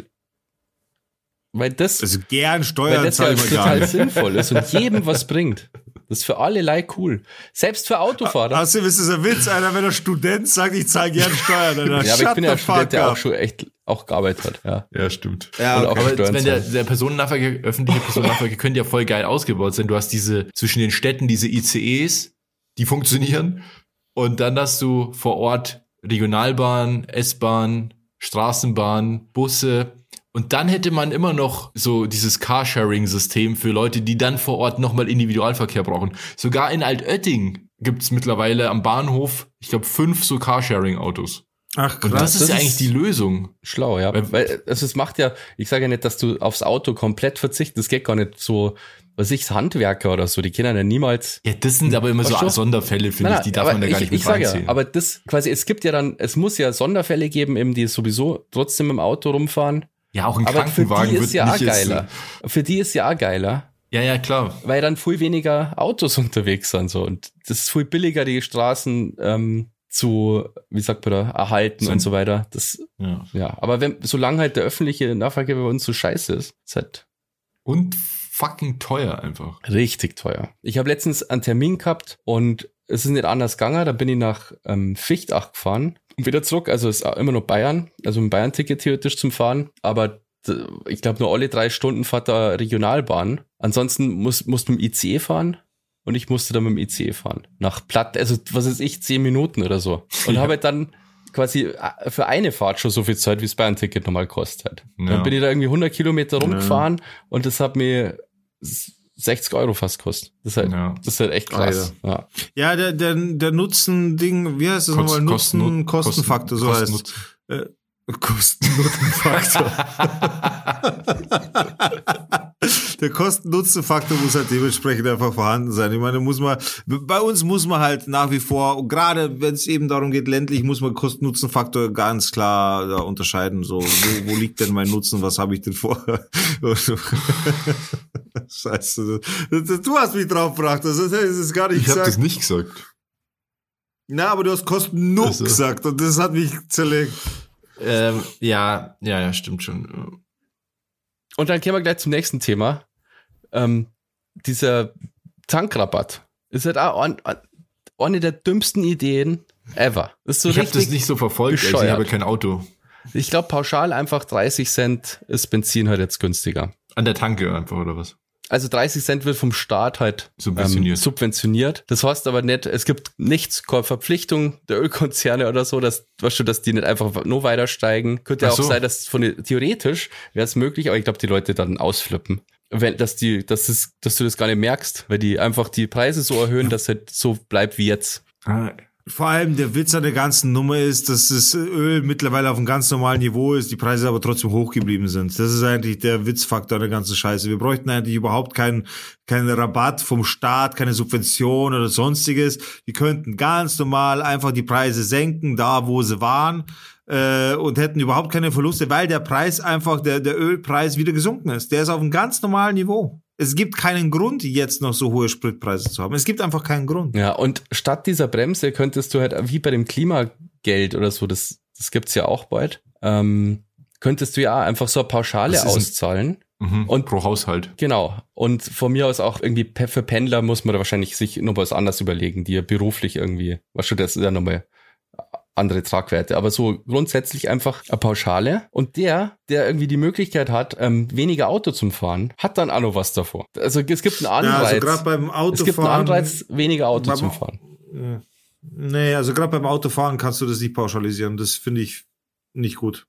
weil das,
also gern Steuern
weil das ja total sinnvoll ist und [LAUGHS] jedem was bringt. Das ist für alle like cool. Selbst für Autofahrer.
Hast du, ist das ein Witz, einer, wenn der Student sagt, ich zahle gern Steuern, dann
Ja, aber ich bin ja ein Student, der auch schon echt auch gearbeitet hat, ja.
Ja, stimmt.
Ja, okay.
aber wenn der, der Personennahverkehr, öffentliche Personennahverkehr könnte ja voll geil ausgebaut sein. Du hast diese, zwischen den Städten diese ICEs, die funktionieren. Und dann hast du vor Ort Regionalbahn, S-Bahn, Straßenbahn, Busse. Und dann hätte man immer noch so dieses Carsharing-System für Leute, die dann vor Ort nochmal Individualverkehr brauchen. Sogar in Altötting gibt es mittlerweile am Bahnhof, ich glaube, fünf so Carsharing-Autos.
Ach, krass.
Und das ist das ja eigentlich die Lösung.
Schlau, ja. Weil, weil also es macht ja, ich sage ja nicht, dass du aufs Auto komplett verzichtest, das geht gar nicht so was ich, Handwerker oder so, die kennen ja niemals.
Ja, das sind aber immer so Sonderfälle, finde ich, die darf man da gar nicht mit ich.
Ja, aber das quasi, es gibt ja dann, es muss ja Sonderfälle geben, eben die sowieso trotzdem im Auto rumfahren.
Ja, auch ein aber Krankenwagen
für die ist ja auch geiler. Für die ist ja auch geiler.
Ja, ja, klar.
Weil dann viel weniger Autos [LAUGHS] unterwegs sind so und das ist viel billiger, die Straßen ähm, zu, wie sagt man da, erhalten Sind, und so weiter. Das, ja. ja. Aber wenn, solange halt der öffentliche Nahverkehr bei uns so scheiße ist, ist halt.
Und fucking teuer einfach.
Richtig teuer. Ich habe letztens einen Termin gehabt und es ist nicht anders gegangen. Da bin ich nach ähm, Fichtach gefahren und wieder zurück. Also es ist immer noch Bayern, also ein Bayern-Ticket theoretisch zum Fahren. Aber ich glaube, nur alle drei Stunden fährt da Regionalbahn. Ansonsten muss, musst du mit dem ICE fahren und ich musste dann mit dem ICE fahren. Nach Platt, also was ist ich, zehn Minuten oder so. Und [LAUGHS] ja. habe dann quasi äh, für eine Fahrt schon so viel Zeit, wie es Bayern-Ticket normal kostet. Ja. Dann bin ich da irgendwie 100 Kilometer rumgefahren ja. und das hat mir 60 Euro fast kostet. Das ist halt, ja. das ist halt echt krass.
Ja, ja der, der, der Nutzen-Ding, wie heißt das Kost, nochmal? Nutzen, Kostenfaktor, so Kosten, heißt äh, Kosten-Nutzenfaktor. [LAUGHS] der Kosten-Nutzen-Faktor muss halt dementsprechend einfach vorhanden sein. Ich meine, muss man, bei uns muss man halt nach wie vor, gerade wenn es eben darum geht, ländlich, muss man Kosten-Nutzen-Faktor ganz klar da unterscheiden. So, wo, wo liegt denn mein Nutzen? Was habe ich denn vor? [LAUGHS] [LAUGHS] Scheiße. Du hast mich drauf gebracht. Das ist, das ist gar nicht
Ich habe
gesagt.
das nicht gesagt.
Na, aber du hast Kosten Nuck
Also.
gesagt und das hat mich zerlegt.
Ähm, ja, ja, ja, stimmt schon.
Und dann gehen wir gleich zum nächsten Thema. Ähm, dieser Tankrabatt ist halt auch ein- ein- eine der dümmsten Ideen ever. Das ist so
ich habe das nicht so verfolgt, also ich
bescheuert.
habe kein Auto.
Ich glaube, pauschal einfach 30 Cent ist Benzin halt jetzt günstiger.
An der Tanke einfach, oder was?
Also 30 Cent wird vom Staat halt
Subventioniert.
Ähm, subventioniert. Das heißt aber nicht, es gibt nichts, keine Verpflichtung der Ölkonzerne oder so, dass, weißt du, dass die nicht einfach nur weiter steigen. Könnte ja
Ach
auch
so.
sein, dass von theoretisch wäre es möglich, aber ich glaube, die Leute dann ausflippen. Wenn, dass die, dass es, dass du das gar nicht merkst, weil die einfach die Preise so erhöhen, [LAUGHS] dass halt so bleibt wie jetzt.
Ah,
Vor allem der Witz an der ganzen Nummer ist, dass das Öl mittlerweile auf einem ganz normalen Niveau ist, die Preise aber trotzdem hoch geblieben sind. Das ist eigentlich der Witzfaktor an der ganzen Scheiße. Wir bräuchten eigentlich überhaupt keinen, keinen Rabatt vom Staat, keine Subvention oder sonstiges. Die könnten ganz normal einfach die Preise senken, da wo sie waren, äh, und hätten überhaupt keine Verluste, weil der Preis einfach, der, der Ölpreis wieder gesunken ist. Der ist auf einem ganz normalen Niveau. Es gibt keinen Grund, jetzt noch so hohe Spritpreise zu haben. Es gibt einfach keinen Grund.
Ja, und statt dieser Bremse könntest du halt, wie bei dem Klimageld oder so, das, das gibt's ja auch bald, ähm, könntest du ja einfach so eine Pauschale auszahlen.
mhm.
Und-
pro Haushalt.
Genau. Und von mir aus auch irgendwie für Pendler muss man da wahrscheinlich sich noch was anderes überlegen, die ja beruflich irgendwie, weißt du, das ist ja nochmal andere Tragwerte. Aber so grundsätzlich einfach eine Pauschale. Und der, der irgendwie die Möglichkeit hat, ähm, weniger Auto zum Fahren, hat dann auch noch was davor. Also es gibt einen
Ja,
Anreiz.
also gerade beim Autofahren.
es gibt einen Anreiz, weniger Auto
beim-
zum Fahren.
Ja. Nee, also gerade beim Autofahren kannst du das nicht pauschalisieren. Das finde ich nicht gut.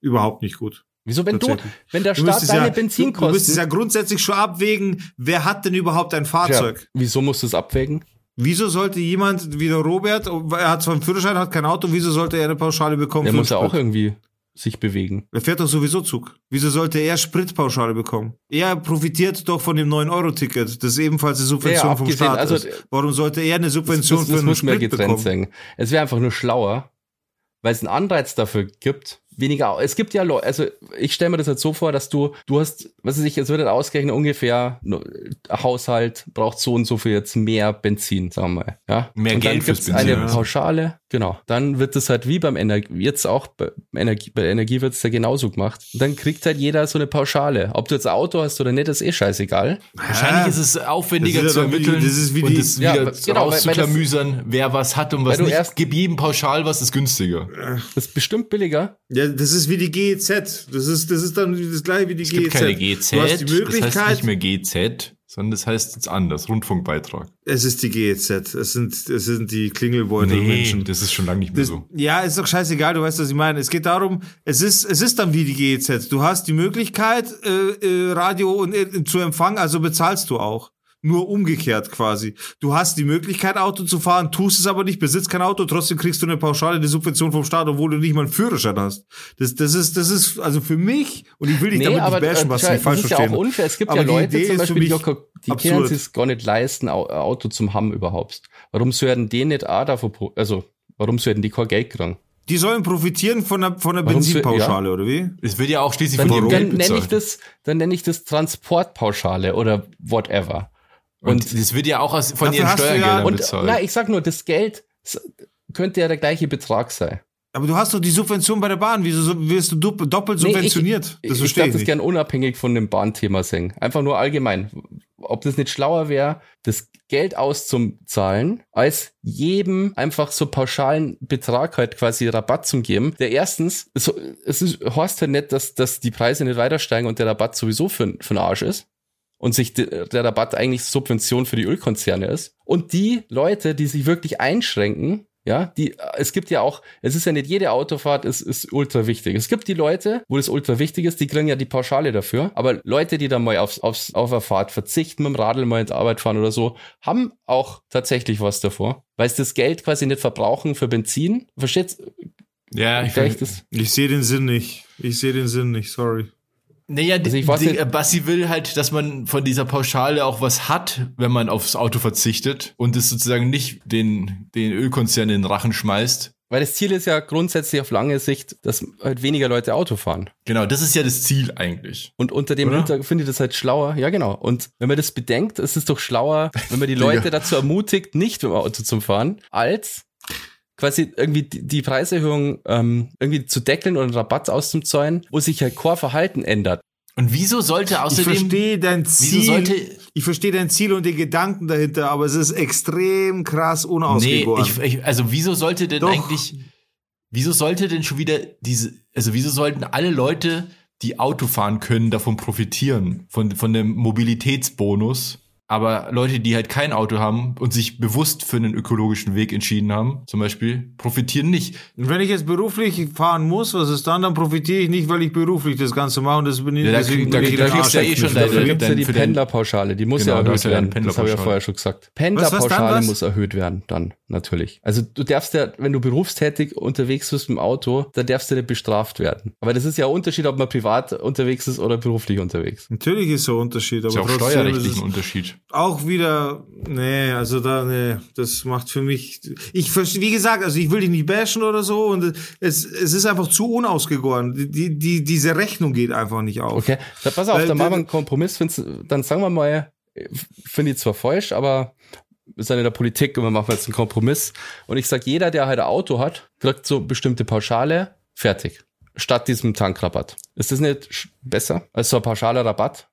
Überhaupt nicht gut.
Wieso, wenn du, wenn der Staat deine
ja, du, du müsstest
Benzinkosten...
ja grundsätzlich schon abwägen, wer hat denn überhaupt ein
Ja,
Fahrzeug?
wieso musst du es abwägen?
Wieso sollte jemand wie der Robert, er hat zwar einen Führerschein, hat kein Auto, wieso sollte er eine Pauschale bekommen? Für
muss ja auch irgendwie sich bewegen.
Er fährt doch sowieso Zug. Wieso sollte er Spritpauschale bekommen? Er profitiert doch von dem 9-Euro-Ticket, das ebenfalls eine Subvention
Ja,
vom Staat
also-
ist. Warum sollte er eine
Das,
Subvention
das,
für
das
einen
muss
Sprit
getrennt
bekommen?
sagen. Es wäre einfach nur schlauer, weil es einen Anreiz dafür gibt, weniger. Es gibt ja Leute, also ich stelle mir das jetzt so vor, dass du, du hast, was weiß ich, es wird halt ausgerechnet ungefähr, ein Haushalt braucht so und so viel jetzt mehr Benzin, sagen wir mal. Ja?
Mehr
und dann
Geld fürs
gibt's
Benzin,
eine
ja.
Pauschale, genau. Dann wird es halt wie beim Energie, jetzt auch bei Energie, bei Energie wird es ja genauso gemacht. Und dann kriegt halt jeder so eine Pauschale. Ob du jetzt ein Auto hast oder nicht, ist eh scheißegal.
Wahrscheinlich ist es aufwendiger
Das ist ja
zu
wie die-
ermitteln
das ist wie
und
die-
es
Ja,
wieder
aber- genau,
rauszuklamüsern, wer was hat und was nicht.
erst-
Gib jedem pauschal was ist günstiger.
Das ist bestimmt billiger.
Ja, das ist wie die GEZ. Das ist, das ist dann das gleiche wie die
Es
GEZ.
gibt keine GZ,
Du hast die Möglichkeit,
das heißt nicht mehr GZ, sondern das heißt jetzt anders, Rundfunkbeitrag.
es ist die GEZ. Es sind, es sind die Klingelbeutel
Nee,
Menschen.
das ist schon lange nicht mehr
Das,
so.
Ja, ist doch scheißegal, du weißt, was ich meine. Es geht darum, es ist, es ist dann wie die GEZ. Du hast die Möglichkeit, äh, äh, Radio und, äh, zu empfangen, also bezahlst du auch. Nur umgekehrt quasi. Du hast die Möglichkeit, Auto zu fahren, tust es aber nicht, besitzt kein Auto, trotzdem kriegst du eine Pauschale, eine Subvention vom Staat, obwohl du nicht mal einen Führerschein hast. Das, das ist, das ist, also für mich, und ich will dich damit nicht bashen, was
äh,
nicht falsch
das ist ja
verstehen.
auch unfair. Es gibt
Aber
ja
die
Leute
Idee
zum Beispiel, die, auch- die können sich gar nicht leisten, Auto zum haben überhaupt. Warum sollten die nicht auch davon, also warum sollten die kein Geld kriegen?
Die sollen profitieren von der, von der
Warum
Benzinpauschale, oder wie?
Es wird ja auch schließlich
Dann,
von
dann nenne ich das, dann nenne ich das Transportpauschale oder whatever.
Und das wird ja auch aus, von ihren
du ja-
Steuergeldern
Und
bezahlt.
na, ich sag nur, das Geld könnte ja der gleiche Betrag sein.
Aber du hast doch die Subvention bei der Bahn. Wieso so- wirst du dopp- doppelt
Nee, ich-
subventioniert?
Ich,
das
ich
verstehe
darf
ich
das
nicht.
gern unabhängig von dem Bahnthema sehen. Einfach nur allgemein. Ob das nicht schlauer wäre, das Geld auszuzahlen, als jedem einfach so pauschalen Betrag halt quasi Rabatt zu geben. Der erstens, es, es ist, heißt halt nicht, dass, dass die Preise nicht weiter steigen und der Rabatt sowieso für, für den Arsch ist. Und sich de, der Rabatt eigentlich Subvention für die Ölkonzerne ist. Und die Leute, die sich wirklich einschränken, ja, die, es gibt ja auch, es ist ja nicht jede Autofahrt ist, ist ultra wichtig. Es gibt die Leute, wo das ultra wichtig ist, die kriegen ja die Pauschale dafür. Aber Leute, die da mal aufs, aufs, auf eine Fahrt verzichten, mit dem Radl mal in die Arbeit fahren oder so, haben auch tatsächlich was davor. Weil sie das Geld quasi nicht verbrauchen für Benzin. Versteht's?
ja, ich
das,
Ich sehe den Sinn nicht. Ich sehe den Sinn nicht, sorry.
Naja,
Also ich weiß
die, Bassi will halt, dass man von dieser Pauschale auch was hat, wenn man aufs Auto verzichtet und es sozusagen nicht den, den Ölkonzern in den Rachen schmeißt.
Weil das Ziel ist ja grundsätzlich auf lange Sicht, dass halt weniger Leute Auto fahren.
Genau, das ist ja das Ziel eigentlich.
Und unter dem? Hintergrund finde ich das halt schlauer. Ja, genau. Und wenn man das bedenkt, ist es doch schlauer, [LAUGHS] wenn man die Leute dazu ermutigt, nicht mit dem Auto zu fahren, als quasi irgendwie die Preiserhöhung ähm, irgendwie zu deckeln oder einen Rabatt auszuzahlen, wo sich halt Core-Verhalten ändert.
Und wieso sollte
Ich
außerdem,
verstehe dein
wieso
Ziel.
sollte,
ich verstehe dein Ziel und den Gedanken dahinter, aber es ist extrem krass
nee,
unausgegoren.
ich, ich, also wieso sollte denn
Doch.
eigentlich, wieso sollte denn schon wieder diese, also wieso sollten alle Leute, die Auto fahren können, davon profitieren, von, von dem Mobilitätsbonus? Aber Leute, die halt kein Auto haben und sich bewusst für einen ökologischen Weg entschieden haben, zum Beispiel, profitieren nicht.
Und wenn ich jetzt beruflich fahren muss, was ist dann? Dann profitiere ich nicht, weil ich beruflich das Ganze mache und das bin ich
Ja, da
deswegen
da
bin ich
da
in den
kriegst du ja eh schon deine-
Da gibt's ja die Pendlerpauschale, die muss
Genau,
ja erhöht werden. Das habe ich ja vorher schon gesagt.
was
Pendlerpauschale
was?
muss erhöht werden, dann natürlich. Also du darfst ja, wenn du berufstätig unterwegs bist mit dem Auto, dann darfst du nicht bestraft werden. Aber das ist ja ein Unterschied, ob man privat unterwegs ist oder beruflich unterwegs.
Natürlich ist so ein Unterschied, aber
ist ja auch
trotzdem ist
steuerrechtlich
es
ein Unterschied.
Auch wieder, nee, also da, nee, das macht für mich, ich verstehe, wie gesagt, also ich will dich nicht bashen oder so und es, es ist einfach zu unausgegoren. Die, die, die, diese Rechnung geht einfach nicht auf.
Okay, dann pass auf,
Weil
dann machen wir einen Kompromiss. Find's, dann sagen wir mal, finde ich zwar falsch, aber wir sind in der Politik und wir machen jetzt einen Kompromiss. Und ich sag, jeder, der halt ein Auto hat, kriegt so bestimmte Pauschale, fertig. Statt diesem Tankrabatt. Ist das nicht besser als so ein pauschaler Rabatt?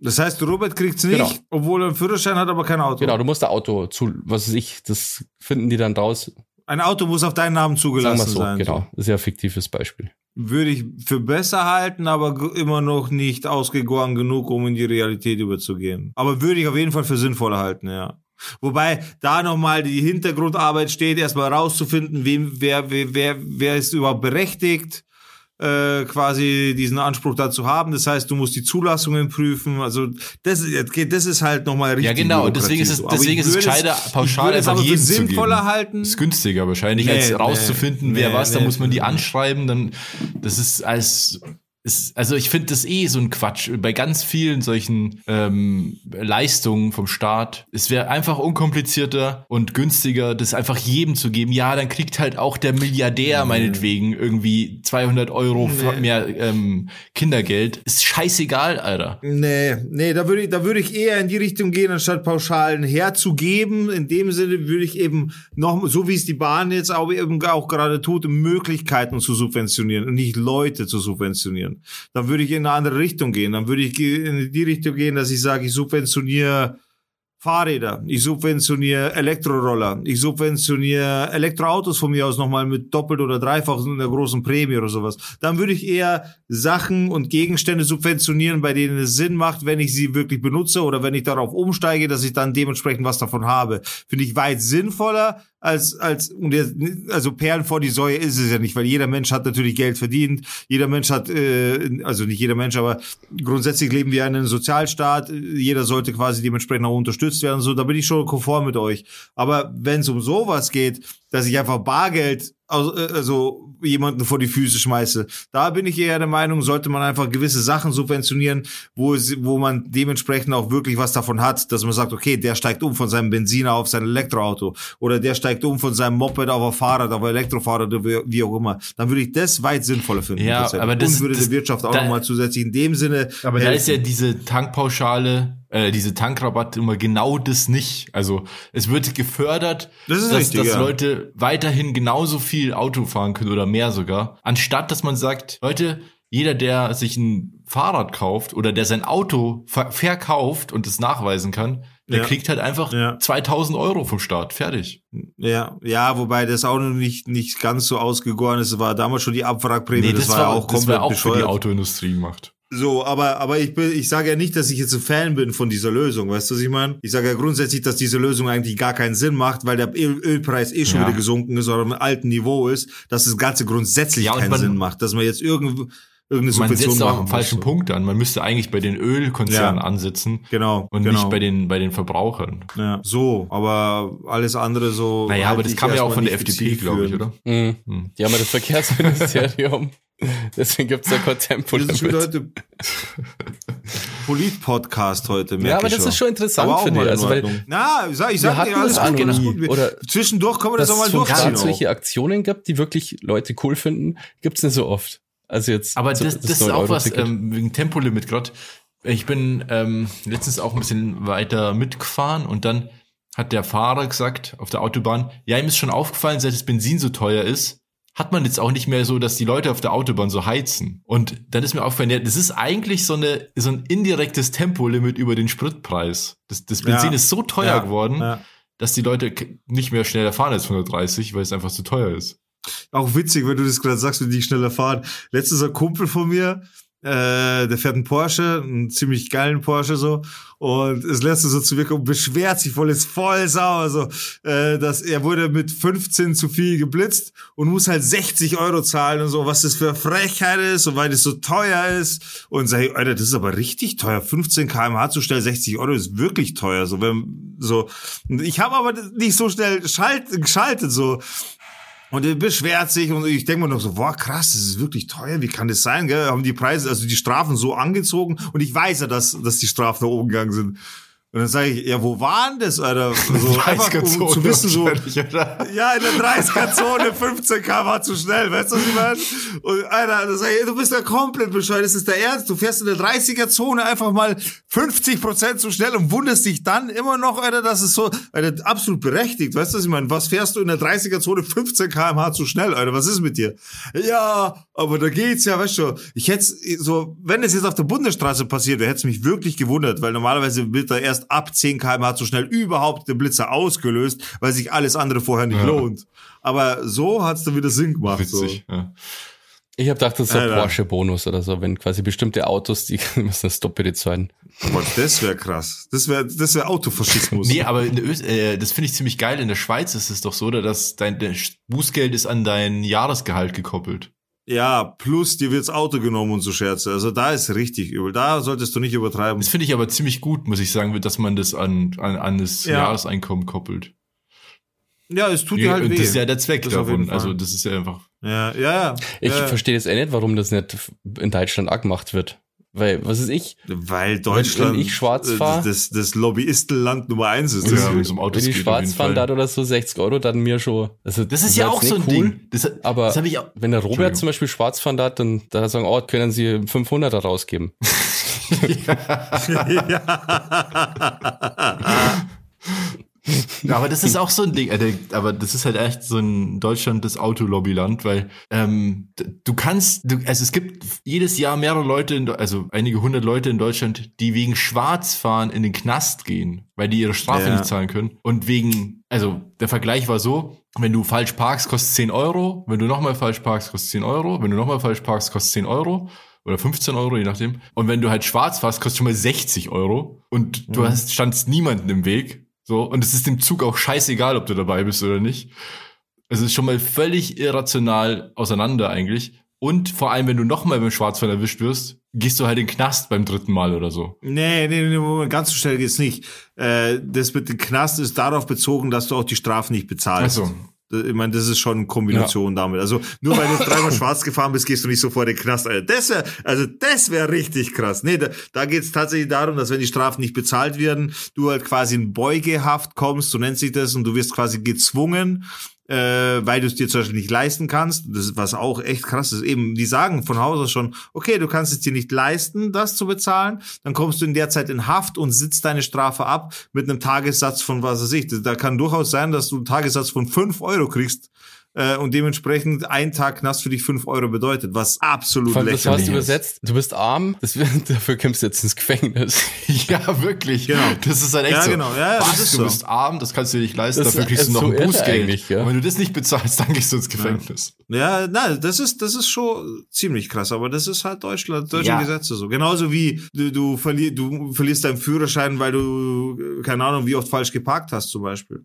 Das heißt, Robert kriegt's nicht,
Genau.
obwohl er einen Führerschein hat, aber kein Auto.
Genau, du musst ein Auto zu, was weiß ich, das finden die dann draus.
Ein Auto muss auf deinen Namen
Sagen
zugelassen
so,
sein.
genau. Das ist ja ein fiktives Beispiel.
Würde ich für besser halten, aber immer noch nicht ausgegoren genug, um in die Realität überzugehen. Aber würde ich auf jeden Fall für sinnvoller halten, ja. Wobei da nochmal die Hintergrundarbeit steht, erstmal rauszufinden, wem, wer, wer, wer, wer ist überhaupt berechtigt, äh, quasi diesen Anspruch dazu haben. Das heißt, du musst die Zulassungen prüfen. Also das, ist- das ist halt nochmal richtig.
Ja, genau. Deswegen ist es, deswegen
ich
ist es gescheiter,
ich
pauschal
es
einfach zu
sinnvoller
geben.
halten.
Ist günstiger wahrscheinlich,
Nee,
als
nee,
rauszufinden, wer
nee,
was. Da muss man die anschreiben. Dann, das ist als, ist, also ich finde das eh so ein Quatsch. Bei ganz vielen solchen ähm, Leistungen vom Staat. Es wäre einfach unkomplizierter und günstiger, das einfach jedem zu geben. Ja, dann kriegt halt auch der Milliardär meinetwegen irgendwie 200 Euro
Nee.
mehr ähm, Kindergeld. Ist scheißegal, Alter.
Nee, nee, da würde ich, da würde ich eher in die Richtung gehen, anstatt Pauschalen herzugeben. In dem Sinne würde ich eben noch, so wie es die Bahn jetzt auch eben auch gerade tut, Möglichkeiten zu subventionieren und nicht Leute zu subventionieren. Dann würde ich in eine andere Richtung gehen. Dann würde ich in die Richtung gehen, dass ich sage, ich subventioniere Fahrräder, ich subventioniere Elektroroller, ich subventioniere Elektroautos von mir aus nochmal mit doppelt oder dreifach in der großen Prämie oder sowas. Dann würde ich eher Sachen und Gegenstände subventionieren, bei denen es Sinn macht, wenn ich sie wirklich benutze oder wenn ich darauf umsteige, dass ich dann dementsprechend was davon habe. Finde ich weit sinnvoller als, als, und jetzt, also Perlen vor die Säue ist es ja nicht, weil jeder Mensch hat natürlich Geld verdient. Jeder Mensch hat, äh, also nicht jeder Mensch, aber grundsätzlich leben wir in einem Sozialstaat. Jeder sollte quasi dementsprechend auch unterstützt werden. So, da bin ich schon konform mit euch. Aber wenn es um sowas geht, dass ich einfach Bargeld also jemanden vor die Füße schmeiße. Da bin ich eher der Meinung, sollte man einfach gewisse Sachen subventionieren, wo es, wo man dementsprechend auch wirklich was davon hat, dass man sagt, okay, der steigt um von seinem Benziner auf sein Elektroauto oder der steigt um von seinem Moped auf ein Fahrrad, auf ein Elektrofahrrad oder wie- auch immer. Dann würde ich das weit sinnvoller finden.
Ja, aber das-
Und würde
das-
der Wirtschaft auch nochmal zusätzlich in dem Sinne
Aber da ist ja diese Tankpauschale, äh, diese Tankrabatt immer genau das nicht. Also es wird gefördert,
Das ist
dass,
richtig,
dass
ja.
Leute weiterhin genauso viel Auto fahren können oder mehr sogar, anstatt dass man sagt, Leute, jeder, der sich ein Fahrrad kauft oder der sein Auto ver verkauft und es nachweisen kann, der
Ja.
kriegt halt einfach
Ja.
2000 Euro vom Staat. Fertig.
Ja, ja, wobei das auch noch nicht, nicht ganz so ausgegoren ist. Es war damals schon die Abwrackprämie, das, war ja auch
das
komplett
war auch für die
bescheuert.
Autoindustrie gemacht.
So, aber, aber ich bin, ich sage ja nicht, dass ich jetzt ein Fan bin von dieser Lösung, weißt du, was ich meine? Ich sage ja grundsätzlich, dass diese Lösung eigentlich gar keinen Sinn macht, weil der Öl Ölpreis eh schon
Ja.
wieder gesunken ist oder auf einem alten Niveau ist, dass das Ganze grundsätzlich
Ja,
keinen
man-
Sinn macht, dass man jetzt irgend, irgendeine
Man
Subvention
setzt auch
machen
am
muss.
falschen Punkt an. Man müsste eigentlich bei den Ölkonzernen
Ja.
ansetzen
Genau.
und
genau.
nicht bei den, bei den Verbrauchern.
ja, so, aber alles andere so.
Naja, aber das kam ja auch von der FDP, glaube ich, oder?
Mhm.
Hm.
Die haben ja das Verkehrsministerium. [LAUGHS] Deswegen gibt's da kein Tempo
Das ist wieder heute Polit-Podcast heute.
Ja, aber das ist schon interessant,
Aber auch
finde ich. Also, weil.
Na, ich sag, ich sag dir, alles
das
gut, alles gut.
Oder-
Zwischendurch können wir das
dass
auch mal
es
durchziehen. auch.
solche Aktionen gibt, die wirklich Leute cool finden, gibt's nicht so oft. Also jetzt.
Aber
so-
das, das ist auch was,
9-Euro-Ticket.
ähm, wegen Tempolimit gerade. Ich bin ähm, letztens auch ein bisschen weiter mitgefahren und dann hat der Fahrer gesagt auf der Autobahn, ja, ihm ist schon aufgefallen, seit das Benzin so teuer ist, hat man jetzt auch nicht mehr so, dass die Leute auf der Autobahn so heizen. Und dann ist mir aufgefallen, ja, das ist eigentlich so, eine, so ein indirektes Tempolimit über den Spritpreis. Das, das Benzin
Ja.
ist so teuer
Ja,
geworden,
ja.
dass die Leute nicht mehr schneller fahren als 130, weil es einfach zu teuer ist.
Auch witzig, wenn du das gerade sagst, wenn die schneller fahren. Letztens ein Kumpel von mir, äh, der fährt einen Porsche, einen ziemlich geilen Porsche so, und es lässt so zu mir kommen, beschwert sich voll, ist voll sauer, so, äh, dass er wurde mit 15 zu viel geblitzt und muss halt 60 Euro zahlen und so, was das für Frechheit ist und weil das so teuer ist. Und sag ich, Alter, das ist aber richtig teuer. 15 kmh zu schnell, 60 Euro ist wirklich teuer. So, wenn, so. Und Ich habe aber nicht so schnell schalt, geschaltet, so. Und er beschwert sich und ich denke mir noch so, boah, krass, das ist wirklich teuer, wie kann das sein, gell? Haben die Preise, also die Strafen so angezogen und ich weiß ja, dass, dass die Strafen nach oben gegangen sind. Und dann sage ich, ja, wo waren das, Alter? [LAUGHS] So, einfach, um zu wissen, so, ja, in der 30er-Zone 15 km zu schnell, weißt du, was ich meine? Und Alter, dann sag ich, du bist ja komplett bescheuert, das ist der Ernst. Du fährst in der 30er-Zone einfach mal 50 Prozent zu schnell und wunderst dich dann immer noch, Alter, dass es so, Alter, absolut berechtigt, weißt du, was ich meine? Was fährst du in der 30er-Zone 15 km zu schnell, Alter, was ist mit dir? Ja, aber da geht's ja, weißt du, ich hätte so, wenn es jetzt auf der Bundesstraße passiert wäre, hätte es mich wirklich gewundert, weil normalerweise wird da erst ab 10 km zu schnell überhaupt der Blitzer ausgelöst, weil sich alles andere vorher nicht
Ja.
lohnt. Aber so hat's dann wieder Sinn gemacht.
Witzig, ja.
Ich habe gedacht, das ist so ein. Porsche-Bonus oder so, wenn quasi bestimmte Autos, die [LAUGHS] müssen das Doppel zahlen.
So. Boah, das wäre krass. Das wäre das wär Autofaschismus.
Nee, aber in der Öst äh, das finde ich ziemlich geil. In der Schweiz ist es doch so, dass dein Bußgeld ist an dein Jahresgehalt gekoppelt.
Ja, plus dir wird's Auto genommen und so Scherze. Also da ist richtig übel. Da solltest du nicht übertreiben.
Das finde ich aber ziemlich gut, muss ich sagen, dass man das an, an, an das
Ja.
Jahreseinkommen koppelt.
Ja, es tut dir halt
und
weh.
das ist ja der Zweck
Das
davon. Also das ist ja einfach.
ja, ja, ja.
Ich
ja,
verstehe jetzt eh nicht, warum das nicht in Deutschland auch gemacht wird. Weil, was ist ich?
Weil Deutschland
wenn ich schwarz
äh,
fahr-
das, das Lobbyistenland Nummer eins ist.
Ja,
Deswegen.
wenn um Autos
Wenn
auf
schwarz fahren,
Fall.
da oder so 60 Euro, dann mir schon. Also,
Das ist ja auch so ein
cool,
Ding. Das,
Aber
das ich auch.
wenn der Robert zum Beispiel schwarz fahren darf, dann da sagen, oh, können Sie 500er rausgeben. [LAUGHS] [LAUGHS]
Ja, [LAUGHS] aber das ist auch so ein Ding. äh, Aber das ist halt echt so ein Deutschland das Autolobbyland, weil ähm, du kannst, du, also es gibt jedes Jahr mehrere Leute, in, also einige hundert Leute in Deutschland, die wegen Schwarzfahren in den Knast gehen, weil die ihre Strafe
Ja.
nicht zahlen können. Und wegen, also der Vergleich war so, wenn du falsch parkst, kostet 10 Euro, wenn du nochmal falsch parkst, kostet 10 Euro, wenn du nochmal falsch parkst, kostet 10 Euro. Oder 15 Euro, je nachdem. Und wenn du halt schwarz fährst, kostet schon mal 60 Euro. Und du
Mhm.
hast, standst niemanden im Weg. So, und es ist dem Zug auch scheißegal, ob du dabei bist oder nicht. Es ist schon mal völlig irrational auseinander eigentlich. Und vor allem, wenn du nochmal beim Schwarzfahren erwischt wirst, gehst du halt in den Knast beim dritten Mal oder so.
Nee, nee, nee, ganz so schnell geht's nicht. Äh, das mit dem Knast ist darauf bezogen, dass du auch die Strafen nicht bezahlst.
Also,
Ich meine, das ist schon eine Kombination damit. Also nur weil du dreimal schwarz gefahren bist, gehst du nicht sofort in den Knast. Alter. Das wär, also das wäre richtig krass. Nee, da, da geht es tatsächlich darum, dass wenn die Strafen nicht bezahlt werden, du halt quasi in Beugehaft kommst, so nennt sich das, und du wirst quasi gezwungen, äh, weil du es dir zum Beispiel nicht leisten kannst. Das ist, was auch echt krass ist. Eben, die sagen von Haus aus schon, okay, du kannst es dir nicht leisten, das zu bezahlen, dann kommst du in der Zeit in Haft und sitzt deine Strafe ab mit einem Tagessatz von was weiß ich. Da kann durchaus sein, dass du einen Tagessatz von fünf Euro kriegst äh, und dementsprechend ein Tag Knast für dich fünf Euro bedeutet, was absolut
Vor allem, das
lächerlich
heißt
ist.
übersetzt, du bist arm, das, [LAUGHS] dafür kommst du jetzt ins Gefängnis. [LAUGHS]
ja, wirklich.
Genau.
Das ist halt echt
Ja,
so.
genau. Ja, ja, das
Was,
ist
du
so.
bist arm, das kannst du dir nicht leisten,
Das
dafür kriegst du
ist
noch
so
ein Bußgeld.
eigentlich, ja.
Und wenn du das nicht bezahlst, dann gehst du ins Gefängnis.
Ja, nein, das ist, das ist schon ziemlich krass, aber das ist halt Deutschland, deutsche
Ja.
Gesetze so. Genauso wie du, du, verli du verlierst deinen Führerschein, weil du, äh, keine Ahnung, wie oft falsch geparkt hast zum Beispiel.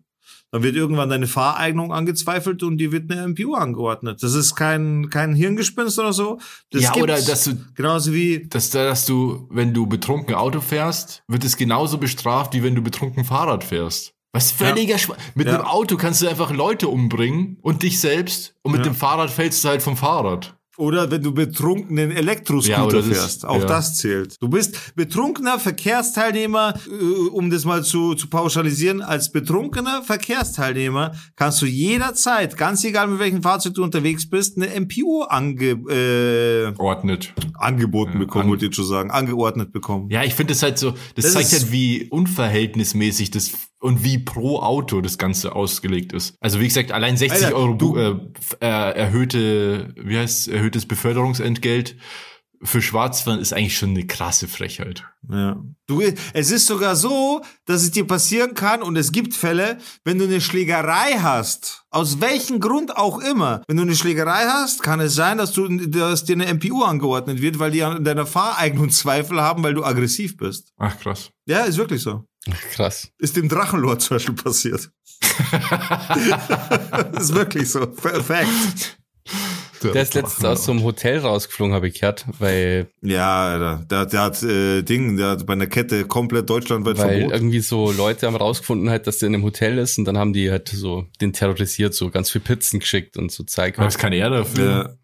Dann wird irgendwann deine Fahreignung angezweifelt und die wird eine MPU angeordnet. Das ist kein, kein Hirngespinst oder so. Das
ja, oder
gibt's.
dass du
Genauso wie,
dass, dass du, wenn du betrunken Auto fährst, wird es genauso bestraft, wie wenn du betrunken Fahrrad fährst. Was völliger Schwa Mit
Ja.
einem Auto kannst du einfach Leute umbringen und dich selbst und mit
Ja.
dem Fahrrad fällst du halt vom Fahrrad.
Oder wenn du betrunkenen
Ja,
Elektroscooter
das-
fährst. Auch
ja.
das zählt. Du bist betrunkener Verkehrsteilnehmer, äh, um das mal zu, zu pauschalisieren, als betrunkener Verkehrsteilnehmer kannst du jederzeit, ganz egal mit welchem Fahrzeug du unterwegs bist, eine MPU ange, äh,
Ordnet.
angeboten
Ja,
bekommen,
an-
wollte ich schon sagen, angeordnet bekommen.
Ja, ich finde das halt so, das,
Das
zeigt halt, wie unverhältnismäßig das und wie pro Auto das Ganze ausgelegt ist. Also wie gesagt, allein 60
Alter,
Euro äh, äh, erhöhte, wie heißt erhöhtes Beförderungsentgelt für Schwarzfahren ist eigentlich schon eine krasse Frechheit.
Ja. Du, es ist sogar so, dass es dir passieren kann und es gibt Fälle, wenn du eine Schlägerei hast, aus welchem Grund auch immer, wenn du eine Schlägerei hast, kann es sein, dass du, dass dir eine MPU angeordnet wird, weil die an deiner Fahreignung [LAUGHS] Zweifel haben, weil du aggressiv bist.
Ach krass.
Ja, ist wirklich so.
Krass.
Ist dem Drachenlord zum Beispiel passiert. [LAUGHS] [LAUGHS] ist wirklich so. Fa- Fact.
Der ist letztens aus so einem Hotel rausgeflogen, habe ich gehört, weil,
Ja, Alter. Der, der hat äh, Ding, der hat bei einer Kette komplett deutschlandweit
weil
verboten.
irgendwie so Leute haben rausgefunden halt, dass der in einem Hotel ist und dann haben die halt so den terrorisiert, so ganz viel Pizzen geschickt und so Zeug.
Was kann er dafür?
Ja,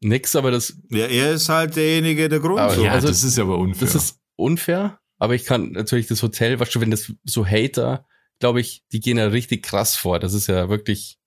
Nix, aber das,
ja, er ist halt derjenige, der Grund.
Aber
so.
Ja,
also-
das ist aber unfair.
das ist unfair, aber ich kann natürlich das Hotel, weißt du, wenn das so Hater, glaube ich, die gehen ja richtig krass vor. Das ist ja wirklich,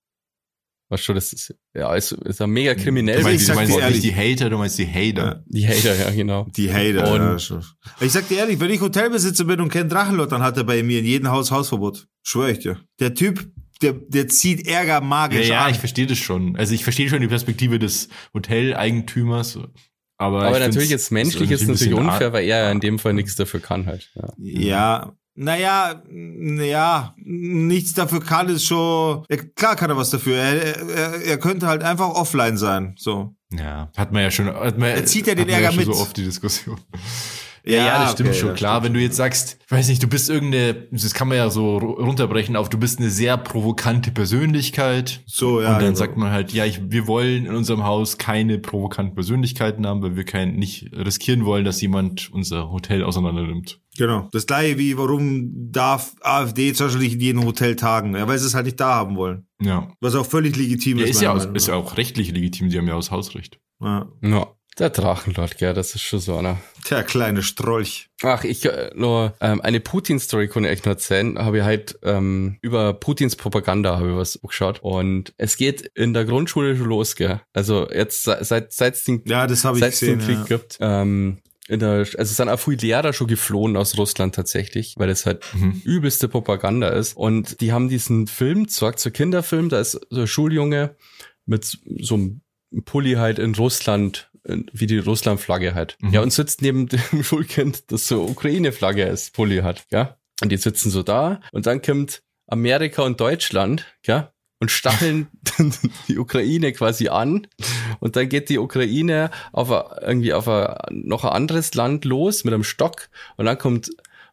weißt du, das ist, ja, ist, ist ja mega kriminell.
du
Also
meinst, du meinst
ehrlich.
die Hater, du meinst die Hater.
Ja.
Die Hater, ja, genau.
Die Hater,
Und-
ja, schon. Ich sag dir ehrlich, wenn ich Hotelbesitzer bin und kenne Drachenlord, dann hat er bei mir in jedem Haus Hausverbot. Schwör ich dir. Der Typ, der, der zieht Ärger
Ja,
magisch
ja,
an.
ich verstehe das schon. Also ich verstehe schon die Perspektive des Hoteleigentümers. Aber,
Aber
ich
natürlich jetzt menschlich ist
ein
natürlich
bisschen
unfair, weil er ja in dem Fall nichts dafür kann halt. Ja.
Ja, naja, naja, nichts dafür kann es schon. Ja, klar kann er was dafür. Er, er, er könnte halt einfach offline sein. So.
Ja, hat man ja schon. Hat man,
Er zieht ja den Ärger
schon
mit.
so oft die Diskussion. [LAUGHS] Ja, ja, das stimmt
okay,
schon.
das
Klar,
stimmt
wenn du jetzt sagst, ich weiß nicht, du bist irgendeine, das kann man ja so ru- runterbrechen auf, du bist eine sehr provokante Persönlichkeit.
So, ja.
und dann
genau.
sagt man halt, ja, ich, wir wollen in unserem Haus keine provokanten Persönlichkeiten haben, weil wir kein, nicht riskieren wollen, dass jemand unser Hotel auseinander nimmt.
Genau. Das gleiche wie, warum darf AfD zum Beispiel nicht in jedem Hotel tagen? Ja, weil sie es halt nicht da haben wollen.
Ja.
Was auch völlig legitim
ja
ist.
ist, ja, auch- ist ja auch rechtlich legitim, die haben ja das Hausrecht.
ja.
ja. Der Drachenlord, gell, das ist schon so einer.
Der kleine Strolch.
Ach, ich äh, nur ähm, eine Putin-Story konnte ich echt nur erzählen. Habe ich halt ähm, über Putins Propaganda habe ich was geschaut und es geht in der Grundschule schon los, gell. Also jetzt se- seit seit es den,
Ja, das habe ich
seit es den
gesehen.
Krieg
Ja.
gibt. Ähm, in der, also es sind auch viele Lehrer schon geflohen aus Russland tatsächlich, weil es halt
Mhm.
übelste Propaganda ist. Und die haben diesen Film gesagt, so Kinderfilm, da ist so ein Schuljunge mit so einem Pulli halt in Russland, wie die Russland-Flagge halt.
Mhm.
Ja, und sitzt neben [LAUGHS] dem Schulkind, das so Ukraine-Flagge ist, Pulli hat, ja. Und die sitzen so da und dann kommt Amerika und Deutschland, ja, und stacheln [LAUGHS] die Ukraine quasi an. Und dann geht die Ukraine auf a, irgendwie auf a, noch ein anderes Land los mit einem Stock. Und dann kommt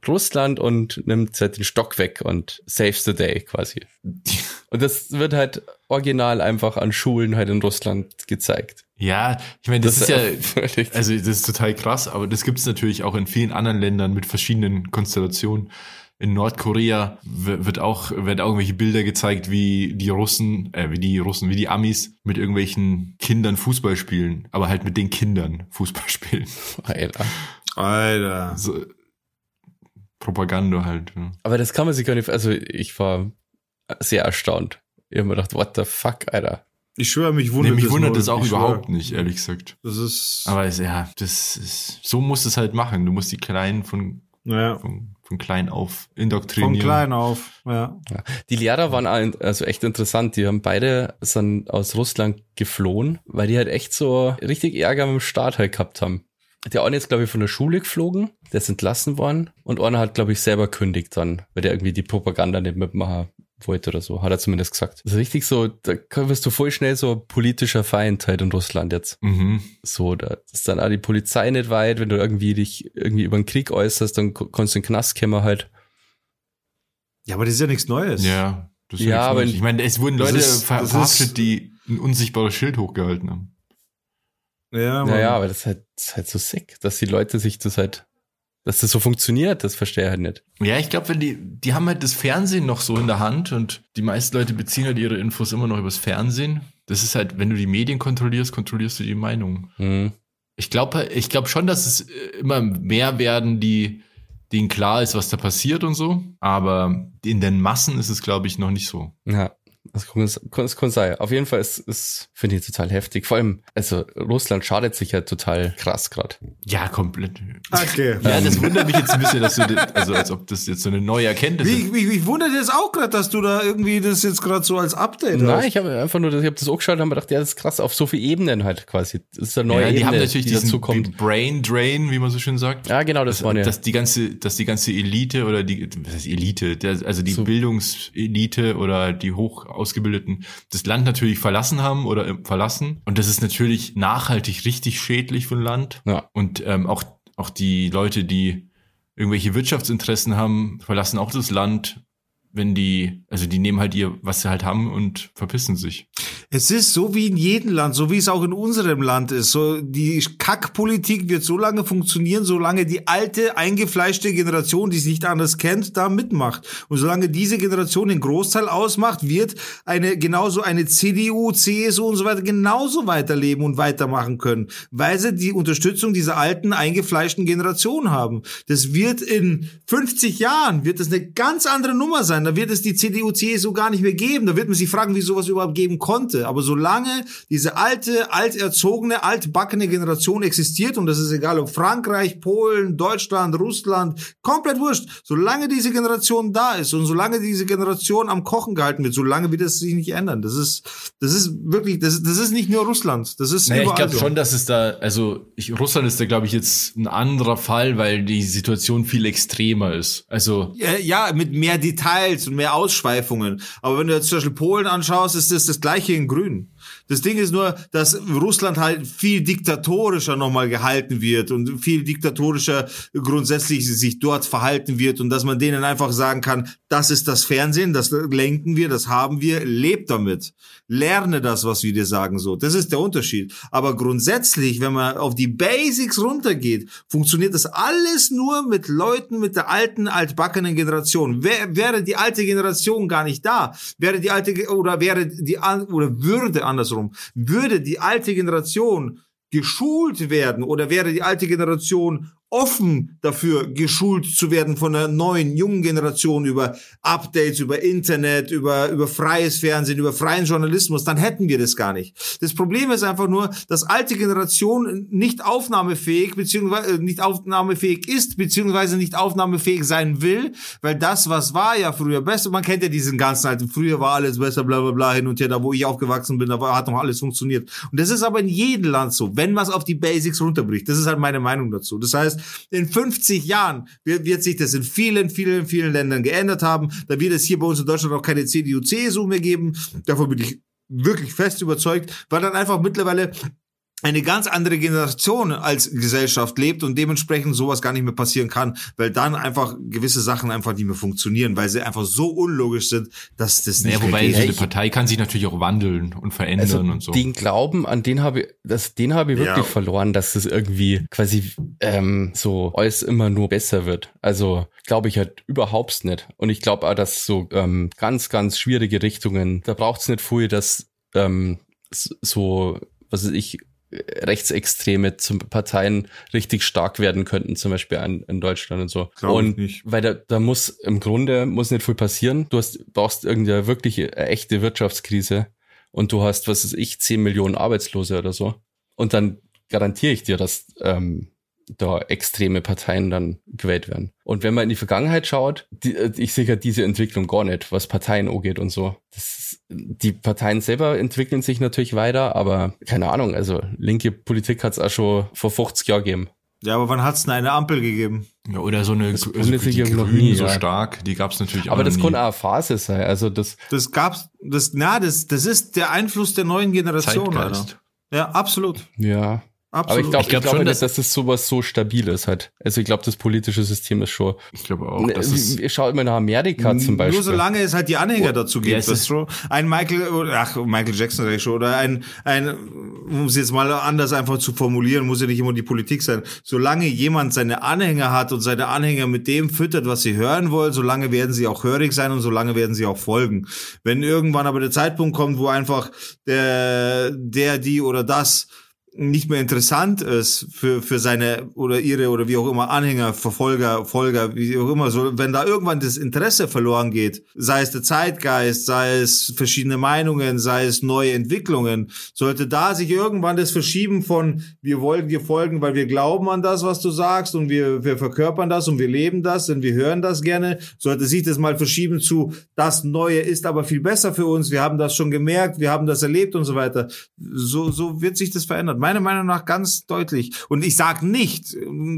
Russland und nimmt halt den Stock weg und saves the day quasi. [LAUGHS] Und das wird halt original einfach an Schulen halt in Russland gezeigt.
Ja, ich meine, das, ist ja, [LAUGHS] also das ist total krass, aber das gibt es natürlich auch in vielen anderen Ländern mit verschiedenen Konstellationen. In Nordkorea wird auch, werden auch irgendwelche Bilder gezeigt, wie die Russen, äh, wie die Russen, wie die Amis mit irgendwelchen Kindern Fußball spielen, aber halt mit den Kindern Fußball [LAUGHS] spielen.
Alter.
Alter.
So, Propaganda halt. Ja.
Aber das kann man sich gar nicht, also ich war sehr erstaunt. Ich habe mir gedacht, what the fuck, Alter.
Ich schwöre, mich
Nee,
wundert
mich
das
wundert das auch
Ich schwör.
überhaupt nicht, ehrlich gesagt.
Das ist.
Aber es, ja, das ist, so musst du es halt machen. Du musst die Kleinen von,
ja.
von, von klein auf indoktrinieren.
Von klein auf. Ja.
Die Lehrer waren also echt interessant. Die haben beide sind aus Russland geflohen, weil die halt echt so richtig Ärger mit dem Staat halt gehabt haben. Der eine ist, glaube ich, von der Schule geflogen, der ist entlassen worden und einer hat, glaube ich, selber kündigt dann, weil der irgendwie die Propaganda nicht mitmachen wollte oder so, hat er zumindest gesagt. Das ist richtig so, da wirst du voll schnell so politischer Feind halt in Russland jetzt.
Mhm.
So, da ist dann auch die Polizei nicht weit, wenn du irgendwie dich irgendwie über den Krieg äußerst, dann kannst du in den Knast kommen halt.
Ja, aber das ist ja nichts Neues.
Ja, das ist
Ja,
ja
aber-
Ich meine, es wurden Leute
ist-
verhaftet,
ist-
die ein unsichtbares Schild hochgehalten haben.
Ja.
Naja, aber das ist, halt, das ist halt so sick, dass die Leute sich das halt, dass das so funktioniert, das verstehe ich halt nicht.
Ja, ich glaube, wenn die, die haben halt das Fernsehen noch so in der Hand und die meisten Leute beziehen halt ihre Infos immer noch übers Fernsehen. das ist halt, wenn du die Medien kontrollierst, kontrollierst du die Meinung.
Hm.
Ich glaube ich glaub schon, dass es immer mehr werden, die denen klar ist, was da passiert und so. Aber in den Massen ist es, glaube ich, noch nicht so.
Ja. Das kann, das kann sein. Auf jeden Fall ist, ist finde ich total heftig. Vor allem, also Russland schadet sich ja total krass gerade.
Ja, komplett.
Okay.
Ja, das wundert mich jetzt ein bisschen, dass du, das, also als ob das jetzt so eine neue Erkenntnis ist.
wie, ich wundert jetzt auch gerade, dass du da irgendwie das jetzt gerade so als Update
Nein,
hast.
ich habe einfach nur, das- ich habe das auch geschaut und habe gedacht, ja, das ist krass, auf so viele Ebenen halt quasi. Das ist eine neue
Ja, die
Ebene,
haben natürlich
die
diesen
dazu kommt.
Brain Drain, wie man so schön sagt.
Ja, genau, das, war eine.
dass die ganze, dass die ganze Elite oder die, was heißt Elite, der, also die
So.
Bildungselite oder die hoch ausgebildeten das Land natürlich verlassen haben oder äh, verlassen. Und das ist natürlich nachhaltig richtig schädlich für ein Land.
ja.
Und ähm, auch, auch die Leute, die irgendwelche Wirtschaftsinteressen haben, verlassen auch das Land, wenn die, also die nehmen halt ihr, was sie halt haben und verpissen sich.
Es ist so wie in jedem Land, so wie es auch in unserem Land ist. So die Kackpolitik wird so lange funktionieren, solange die alte eingefleischte Generation, die es nicht anders kennt, da mitmacht. Und solange diese Generation den Großteil ausmacht, wird eine genauso eine CDU, CSU und so weiter genauso weiterleben und weitermachen können, weil sie die Unterstützung dieser alten eingefleischten Generation haben. Das wird in 50 Jahren wird es eine ganz andere Nummer sein. Da wird es die CDU, CSU gar nicht mehr geben. Da wird man sich fragen, wie sowas überhaupt geben konnte. Aber solange diese alte, alterzogene, altbackene Generation existiert, und das ist egal ob Frankreich, Polen, Deutschland, Russland, komplett wurscht, solange diese Generation da ist und solange diese Generation am Kochen gehalten wird, solange wird es sich nicht ändern. Das ist, das ist wirklich, das, ist- das ist nicht nur Russland. Das ist
Naja, ich glaube
so.
schon, dass es da, also ich, Russland ist da, glaube ich, jetzt ein anderer Fall, weil die Situation viel extremer ist. Also
Ja, ja, mit mehr Details und mehr Ausschweifungen. Aber wenn du jetzt zum Beispiel Polen anschaust, ist das das gleiche in Grün. Das Ding ist nur, dass Russland halt viel diktatorischer nochmal gehalten wird und viel diktatorischer grundsätzlich sich dort verhalten wird und dass man denen einfach sagen kann, das ist das Fernsehen, das lenken wir, das haben wir, lebt damit. Lerne das, was wir dir sagen, so. Das ist der Unterschied. Aber grundsätzlich, wenn man auf die Basics runtergeht, funktioniert das alles nur mit Leuten mit der alten, altbackenen Generation. Wär, wäre die alte Generation gar nicht da, wäre die alte, oder wäre die, oder würde andersrum, würde die alte Generation geschult werden oder wäre die alte Generation offen dafür geschult zu werden von der neuen jungen Generation über Updates, über Internet, über über freies Fernsehen, über freien Journalismus, dann hätten wir das gar nicht. Das Problem ist einfach nur, dass alte Generation nicht aufnahmefähig beziehungsweise äh, nicht aufnahmefähig ist beziehungsweise nicht aufnahmefähig sein will, weil das was war ja früher besser. Man kennt ja diesen ganzen alten. Früher war alles besser, bla bla bla hin und her. Da wo ich aufgewachsen bin, da war, hat noch alles funktioniert. Und das ist aber in jedem Land so, wenn man es auf die Basics runterbricht. Das ist halt meine Meinung dazu. Das heißt, in 50 Jahren wird, wird sich das in vielen, vielen, vielen Ländern geändert haben. Da wird es hier bei uns in Deutschland auch keine CDU, CSU mehr geben. Davon bin ich wirklich fest überzeugt, weil dann einfach mittlerweile eine ganz andere Generation als Gesellschaft lebt und dementsprechend sowas gar nicht mehr passieren kann, weil dann einfach gewisse Sachen einfach nicht mehr funktionieren, weil sie einfach so unlogisch sind, dass das nicht
naja,
mehr
wobei
geht.
so eine Partei kann sich natürlich auch wandeln und verändern
Also
und so.
den Glauben, an den habe ich, das, den habe ich wirklich
Ja.
verloren, dass das irgendwie quasi ähm, so alles immer nur besser wird. Also glaube ich halt überhaupt nicht. Und ich glaube auch, dass so ähm, ganz, ganz schwierige Richtungen, da braucht es nicht viel, dass ähm, so, was weiß ich, rechtsextreme zum Parteien richtig stark werden könnten, zum Beispiel in, in Deutschland und so.
Glaub
und
nicht.
weil da, da muss im Grunde muss nicht viel passieren. Du hast, brauchst irgendeine wirkliche äh, echte Wirtschaftskrise und du hast, was weiß ich, 10 Millionen Arbeitslose oder so. Und dann garantiere ich dir, dass ähm, da extreme Parteien dann gewählt werden. Und wenn man in die Vergangenheit schaut, die, äh, ich sehe ja diese Entwicklung gar nicht, was Parteien angeht und so. Das ist, die Parteien selber entwickeln sich natürlich weiter, aber keine Ahnung, also linke Politik hat es auch schon vor 50 Jahren gegeben.
Ja, aber wann hat's denn eine Ampel gegeben?
ja, oder so eine
Das
also die
noch
Grünen
nie,
so
ja.
stark, die gab es natürlich auch
Aber
noch
das
nie.
auch eine Phase sein. Also das,
Das gab's, das, na, das, das ist der Einfluss der neuen Generation,
Zeitgeist.
Alter. Ja, absolut.
ja, Aber
Absolut.
ich, glaub,
Ich glaub
ich glaube
schon,
nicht,
dass-
dass das sowas so stabil ist halt. Also ich glaube, das politische System ist schon.
Ich glaube auch, dass es
Wie- Schaut mal nach Amerika zum Beispiel.
Nur solange es halt die Anhänger dazu
Ja,
gibt,
es
weißt
ist-
du? Ein Michael, ach, Michael Jackson sag ich schon, oder ein, ein, um es jetzt mal anders einfach zu formulieren, muss ja nicht immer die Politik sein. Solange jemand seine Anhänger hat und seine Anhänger mit dem füttert, was sie hören wollen, solange werden sie auch hörig sein und solange werden sie auch folgen. Wenn irgendwann aber der Zeitpunkt kommt, wo einfach der, der, die oder das nicht mehr interessant ist für, für seine oder ihre oder wie auch immer Anhänger, Verfolger, Folger, wie auch immer, so, wenn da irgendwann das Interesse verloren geht, sei es der Zeitgeist, sei es verschiedene Meinungen, sei es neue Entwicklungen, sollte da sich irgendwann das verschieben von wir wollen dir folgen, weil wir glauben an das, was du sagst und wir, wir verkörpern das und wir leben das und wir hören das gerne, sollte sich das mal verschieben zu das Neue ist aber viel besser für uns, wir haben das schon gemerkt, wir haben das erlebt und so weiter. So, so wird sich das verändern. Meiner Meinung nach ganz deutlich. Und ich sage nicht,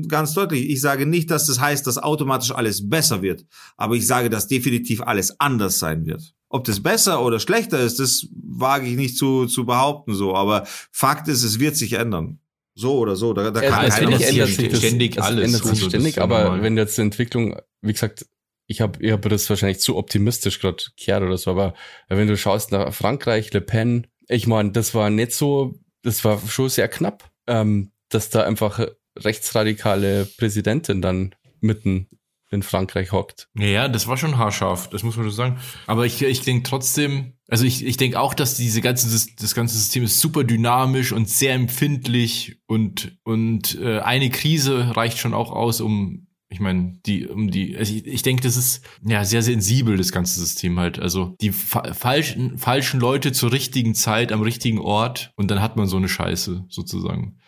ganz deutlich, ich sage nicht, dass das heißt, dass automatisch alles besser wird. Aber ich sage, dass definitiv alles anders sein wird. Ob das besser oder schlechter ist, das wage ich nicht zu, zu behaupten so. Aber Fakt ist, es wird sich ändern. So oder so. Da, da
Ja,
kann
es
keiner
ändert sich
ändert
passieren.
sich das,
ständig
es
alles.
ändert sich
Also das
ständig, aber
normal.
wenn jetzt die Entwicklung, wie gesagt, ich habe ich hab das wahrscheinlich zu optimistisch gerade kehrt oder so, aber wenn du schaust nach Frankreich, Le Pen, ich meine, das war nicht so, das war schon sehr knapp, ähm, dass da einfach rechtsradikale Präsidentin dann mitten in Frankreich hockt.
Ja, das war schon haarscharf, das muss man schon sagen. Aber ich, ich denke trotzdem, also ich, ich denke auch, dass diese ganze, das, das ganze System ist super dynamisch und sehr empfindlich und, und äh, eine Krise reicht schon auch aus, um, ich meine, die, um die, also ich, ich denke, das ist ja sehr sensibel, das ganze System halt. Also die fa falschen, falschen Leute zur richtigen Zeit am richtigen Ort und dann hat man so eine Scheiße sozusagen.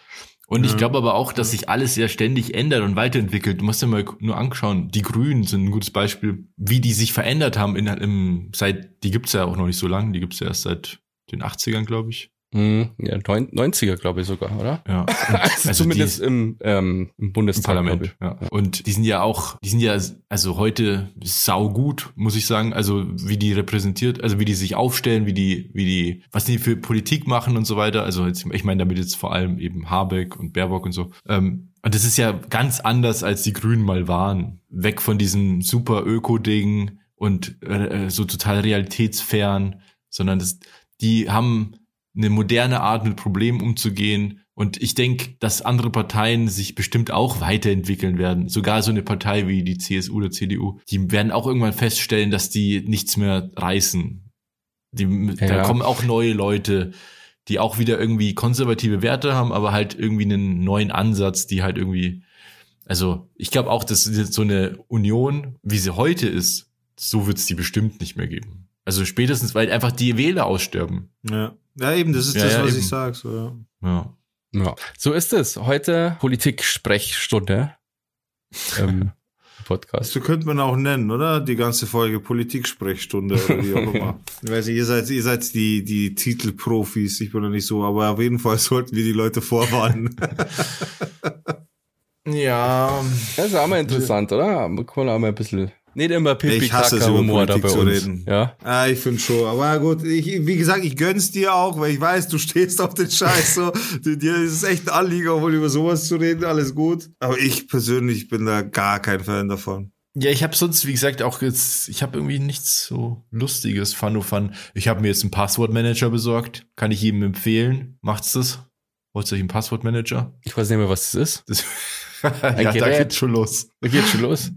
Und ich
Ja.
glaube aber auch, dass sich alles sehr ständig ändert und weiterentwickelt. Du musst dir mal nur anschauen, die Grünen sind ein gutes Beispiel, wie die sich verändert haben in, im, seit, die gibt's ja auch noch nicht so lange, die gibt's ja erst seit den 80ern, glaube ich.
Hm, ja, neun- 90er, glaube ich sogar, oder?
Ja. [LAUGHS]
Also,
Also
zumindest
die-
im, ähm, im
Im
Bundestag.
Parlament, ja. Und die sind ja auch, die sind ja also heute saugut, muss ich sagen. Also wie die repräsentiert, also wie die sich aufstellen, wie die, wie die, was die für Politik machen und so weiter. Also jetzt, ich meine damit jetzt vor allem eben Habeck und Baerbock und so. Ähm, und das ist ja ganz anders, als die Grünen mal waren. Weg von diesem super Öko-Ding und äh, so total realitätsfern, sondern das, die haben eine moderne Art, mit Problemen umzugehen. Und ich denke, dass andere Parteien sich bestimmt auch weiterentwickeln werden. Sogar so eine Partei wie die CSU oder CDU, die werden auch irgendwann feststellen, dass die nichts mehr reißen. Die, Da
Ja.
kommen auch neue Leute, die auch wieder irgendwie konservative Werte haben, aber halt irgendwie einen neuen Ansatz, die halt irgendwie, also ich glaube auch, dass so eine Union, wie sie heute ist, so wird es die bestimmt nicht mehr geben. Also spätestens, weil einfach die Wähler aussterben.
Ja. Ja, eben, das ist
Ja,
das,
ja,
was
eben.
ich sag. So, ja.
Ja.
Ja, so ist es. Heute Politik-Sprechstunde. Ähm, [LAUGHS] Podcast.
So könnte man auch nennen, oder? Die ganze Folge Politik-Sprechstunde oder wie auch immer. [LAUGHS] Ich weiß nicht, ihr seid, ihr seid die, die Titelprofis, ich bin noch nicht so, aber auf jeden Fall sollten wir die Leute vorwarnen. [LAUGHS]
Ja.
Das ist auch mal interessant, oder? Man kann auch mal ein bisschen. Nicht immer pipi
Ich hasse es, über
humor da bei uns.
zu reden.
Ja.
ah, ich finde schon. Aber gut, ich, wie gesagt, ich gönn's dir auch, weil ich weiß, du [LAUGHS] stehst auf den Scheiß so. Dir ist es echt ein Anliegen, mal über sowas zu reden, alles gut. Aber ich persönlich bin da gar kein Fan davon.
Ja, ich habe sonst, wie gesagt, auch jetzt, ich habe irgendwie nichts so Lustiges, Fun Fun. Ich habe mir jetzt einen Passwortmanager besorgt. Kann ich jedem empfehlen. Macht's das? Wollt ihr euch einen Passwortmanager?
Ich weiß nicht mehr, was das ist.
Das [LAUGHS] ja, da geht's schon los.
Da geht's schon los.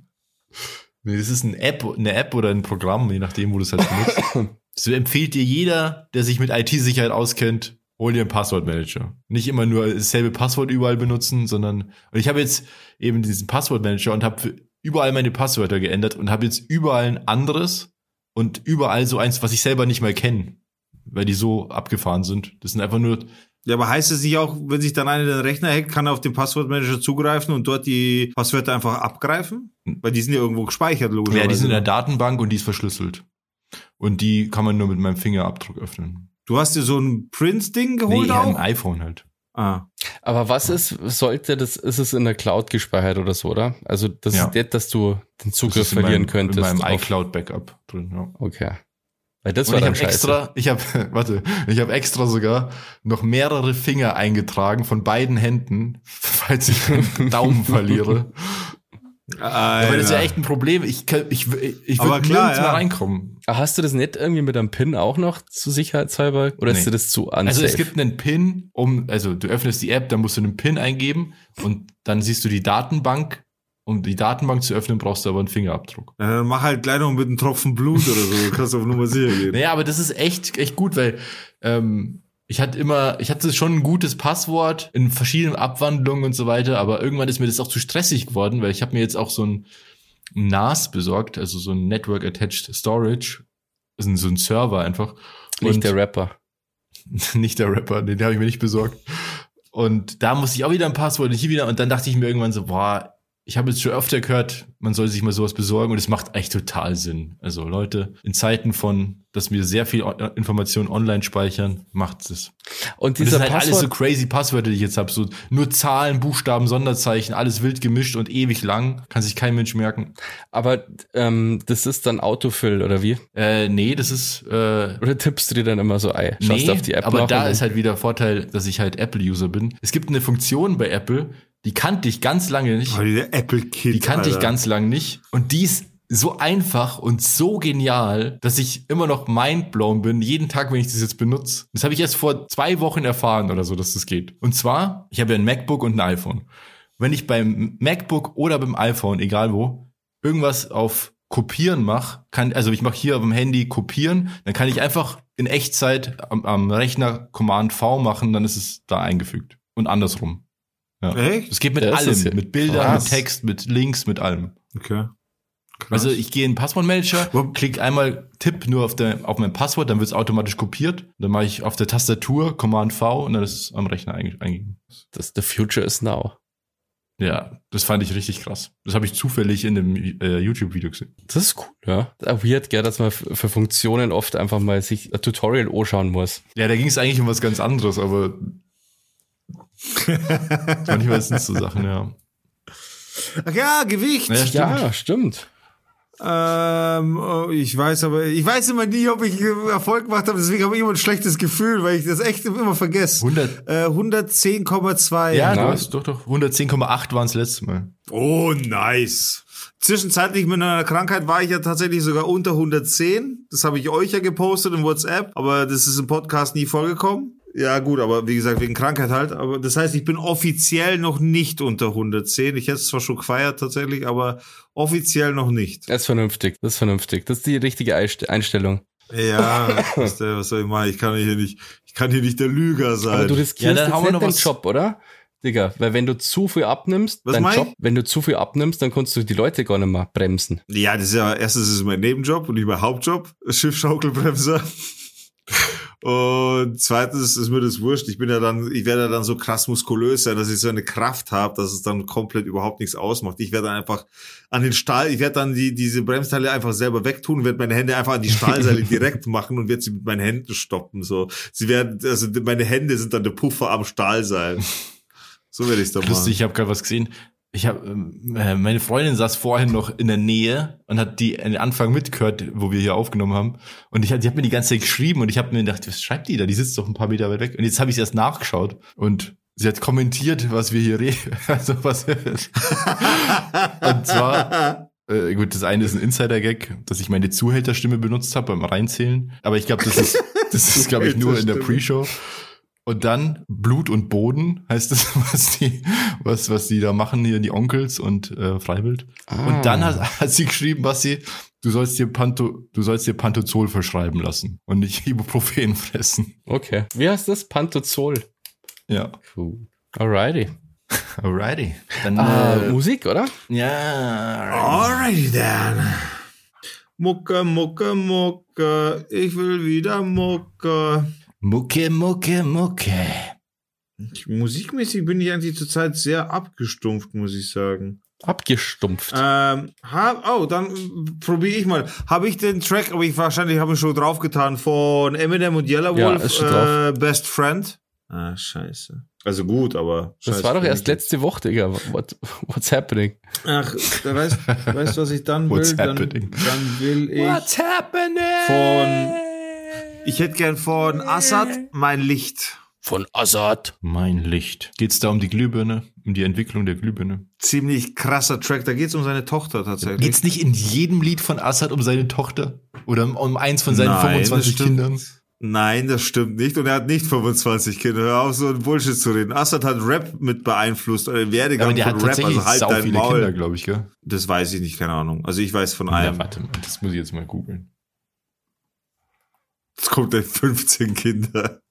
Nee, das ist eine App, eine App oder ein Programm, je nachdem, wo du es halt benutzt. [COUGHS] Das empfiehlt dir jeder, der sich mit IT-Sicherheit auskennt, hol dir einen Passwortmanager. Nicht immer nur dasselbe Passwort überall benutzen, sondern und ich habe jetzt eben diesen Passwortmanager und habe überall meine Passwörter geändert und habe jetzt überall ein anderes und überall so eins, was ich selber nicht mal kenne, weil die so abgefahren sind. Das sind einfach nur
Ja, aber heißt es nicht auch, wenn sich dann einer den Rechner hackt, kann er auf den Passwortmanager zugreifen und dort die Passwörter einfach abgreifen? Weil die sind ja irgendwo gespeichert, logischerweise.
ja, die sind in der Datenbank und die ist verschlüsselt. Und die kann man nur mit meinem Fingerabdruck öffnen.
Du hast dir so ein Print-Ding
Nee,
geholt
ja, ein
auch?
iPhone halt.
Ah.
Aber was ist, sollte das, ist es in der Cloud gespeichert oder so, oder? Also, das
Ja.
ist nicht, dass du den
Das
Zugriff verlieren
meinem,
könntest.
In meinem iCloud-Backup drin, ja.
Okay. Weil das
Und
war
ich habe
scheiße.
extra, ich habe, [LAUGHS] warte, ich habe extra sogar noch mehrere Finger eingetragen von beiden Händen, [LAUGHS] falls ich den Daumen [LAUGHS] verliere. Aber das ist ja echt ein Problem. Ich, ich, ich würde
klar, ja.
reinkommen.
Ah, Hast du das nicht irgendwie mit einem Pin auch noch zu sicherheitshalber? Oder ist
Nee.
dir das zu unsafe?
Also es gibt einen PIN, um, also du öffnest die App, dann musst du einen PIN eingeben und dann siehst du die Datenbank. Um die Datenbank zu öffnen, brauchst du aber einen Fingerabdruck.
Ja, dann mach halt gleich noch mit einem Tropfen Blut oder so. Du kannst auf Nummer sicher gehen.
Naja, aber das ist echt, echt gut, weil ähm, ich hatte immer, ich hatte schon ein gutes Passwort in verschiedenen Abwandlungen und so weiter, aber irgendwann ist mir das auch zu stressig geworden, weil ich habe mir jetzt auch so ein NAS besorgt, also so ein Network Attached Storage, also so ein Server einfach.
nicht
Und-
der Rapper. [LAUGHS]
nicht der Rapper, den habe ich mir nicht besorgt. Und da musste ich auch wieder ein Passwort und hier wieder. Und dann dachte ich mir irgendwann so, boah, ich habe jetzt schon öfter gehört, man soll sich mal sowas besorgen und es macht echt total Sinn. Also Leute, in Zeiten von, dass wir sehr viel O- Informationen online speichern, macht es.
Und
Und das
dieser
sind halt alles so crazy Passwörter, die ich jetzt habe. So nur Zahlen, Buchstaben, Sonderzeichen, alles wild gemischt und ewig lang. Kann sich kein Mensch merken.
aber ähm, das ist dann Autofill oder wie?
Äh, nee, das ist äh,
Oder tippst du dir dann immer so ei? Schaust
Nee,
du auf die App
aber da ist halt wieder Vorteil, dass ich halt Apple-User bin. Es gibt eine Funktion bei Apple, die kannte ich ganz lange nicht.
Oh, der Apple Kid.
Die kannte ich
Alter.
ganz lang nicht. Und die ist so einfach und so genial, dass ich immer noch mindblown bin, jeden Tag, wenn ich das jetzt benutze. Das habe ich erst vor zwei Wochen erfahren oder so, dass das geht. Und zwar, ich habe ja ein MacBook und ein iPhone. Wenn ich beim MacBook oder beim iPhone, egal wo, irgendwas auf Kopieren mache, kann, also ich mache hier auf dem Handy kopieren, dann kann ich einfach in Echtzeit am, am Rechner Command V machen, dann ist es da eingefügt. Und andersrum. Ja.
Echt?
Es geht mit
ist
allem,
ja
mit Bildern,
krass.
mit Text, mit Links, mit allem.
Okay. Krass.
Also ich gehe in den Passwortmanager,
Wo-
klick einmal Tipp nur auf, der, auf mein Passwort, dann wird es automatisch kopiert. Dann mache ich auf der Tastatur Command V und dann ist es am Rechner einge- eingegeben.
das The Future is now.
Ja, das fand ich richtig krass. Das habe ich zufällig in dem äh, YouTube-Video gesehen.
Das ist cool, ja. Auch weird, gell, dass man für Funktionen oft einfach mal sich ein Tutorial anschauen muss.
Ja, da ging es eigentlich um was ganz anderes, aber [LAUGHS] manchmal sind es so Sachen, ja.
Ach ja, Gewicht.
Ja, stimmt.
Ja, stimmt.
Ähm, oh, ich weiß aber, ich weiß immer nie, ob ich Erfolg gemacht habe, deswegen habe ich immer ein schlechtes Gefühl, weil ich das echt immer vergesse.
100.
Äh, 110,2.
Ja, du
na.
hast doch doch 110,8 waren es letztes Mal.
Oh, nice. Zwischenzeitlich mit einer Krankheit war ich ja tatsächlich sogar unter 110. Das habe ich euch ja gepostet in WhatsApp, aber das ist im Podcast nie vorgekommen. Ja, gut, aber wie gesagt, wegen Krankheit halt. Aber das heißt, ich bin offiziell noch nicht unter 110. Ich hätte es zwar schon gefeiert tatsächlich, aber offiziell noch nicht.
Das ist vernünftig. Das ist vernünftig. Das ist die richtige Einst- Einstellung.
Ja, [LAUGHS] was, soll ich machen? Ich kann hier nicht, ich kann hier nicht der Lüger sein.
Aber du
Ja,
riskierst
dann
jetzt nicht
noch
Job, oder? Digga, weil wenn du zu viel abnimmst,
Was
dein Job, wenn du zu viel abnimmst, dann kannst du die Leute gar nicht mehr bremsen.
Ja, das ist ja, erstens ist es mein Nebenjob und nicht mein Hauptjob, [LAUGHS] Schiffschaukelbremser. Und zweitens ist mir das wurscht. Ich bin ja dann, ich werde ja dann so krass muskulös sein, dass ich so eine Kraft habe, dass es dann komplett überhaupt nichts ausmacht. Ich werde dann einfach an den Stahl, ich werde dann die, diese Bremsteile einfach selber wegtun, werde meine Hände einfach an die Stahlseile [LAUGHS] direkt machen und werde sie mit meinen Händen stoppen. So, sie werden, also meine Hände sind dann der Puffer am Stahlseil. So werde ich es dann
Lustig,
machen.
ich habe gerade was gesehen. Ich habe äh, meine Freundin saß vorhin noch in der Nähe und hat die den Anfang mitgehört, wo wir hier aufgenommen haben. Und ich die hat mir die ganze Zeit geschrieben und ich habe mir gedacht, was schreibt die da? Die sitzt doch ein paar Meter weit weg. Und jetzt habe ich erst nachgeschaut und sie hat kommentiert, was wir hier reden. [LAUGHS] Also was [LAUGHS] und zwar äh, gut, das eine ist ein Insider-Gag, dass ich meine Zuhälterstimme benutzt habe beim Reinzählen. Aber ich glaube, das ist, [LAUGHS] das ist glaube ich, nur in der. Pre-Show. Und dann Blut und Boden heißt das, [LAUGHS] was die, was, was die da machen hier, die Onkels und äh, Freiwild.
Ah.
Und dann hat, hat sie geschrieben, was sie, du sollst dir Panto, du sollst dir Pantozol verschreiben lassen und nicht [LAUGHS] Ibuprofen fressen.
Okay. Wie heißt das? Pantozol.
Ja.
Cool. Alrighty.
Alrighty. Dann,
Äh,
äh,
Musik, oder?
ja.
Alrighty then. Mucke, Mucke, Mucke, ich will wieder Mucke.
Mucke, Mucke, Mucke.
Musikmäßig bin ich eigentlich zurzeit sehr abgestumpft, muss ich sagen.
Abgestumpft.
Ähm, hab, oh, dann probiere ich mal. Habe ich den Track, aber ich wahrscheinlich habe ich schon draufgetan von Eminem und Yellow
Ja,
Wolf,
ist schon
äh, Best Friend. Ah, scheiße. Also gut, aber
das war doch erst letzte Woche, Digga. What, what's happening?
Ach, weißt, weißt du, was ich dann [LAUGHS] will?
What's
Dann,
happening?
dann will ich
happening?
von Ich hätte gern von Assad mein Licht.
Von Assad.
Mein Licht. Geht's da um die Glühbirne? Um die Entwicklung der Glühbirne?
Ziemlich krasser Track. Da geht's um seine Tochter tatsächlich.
Geht's nicht in jedem Lied von Assad um seine Tochter? Oder um, eins von seinen
Nein,
25
das stimmt.
Kindern?
Nein, das stimmt nicht. Und er hat nicht 25 Kinder. Hör auf, so ein Bullshit zu reden. Assad hat Rap mit beeinflusst, oder den Werdegang
Aber der
von
hat
Rap,
tatsächlich
also halt
sau
dein
viele
Maul.
Kinder, glaube ich, gell?
Das weiß ich nicht, keine Ahnung. Also ich weiß von einem.
Ja, warte mal, das muss ich jetzt mal googeln.
Jetzt kommt er 15 Kinder.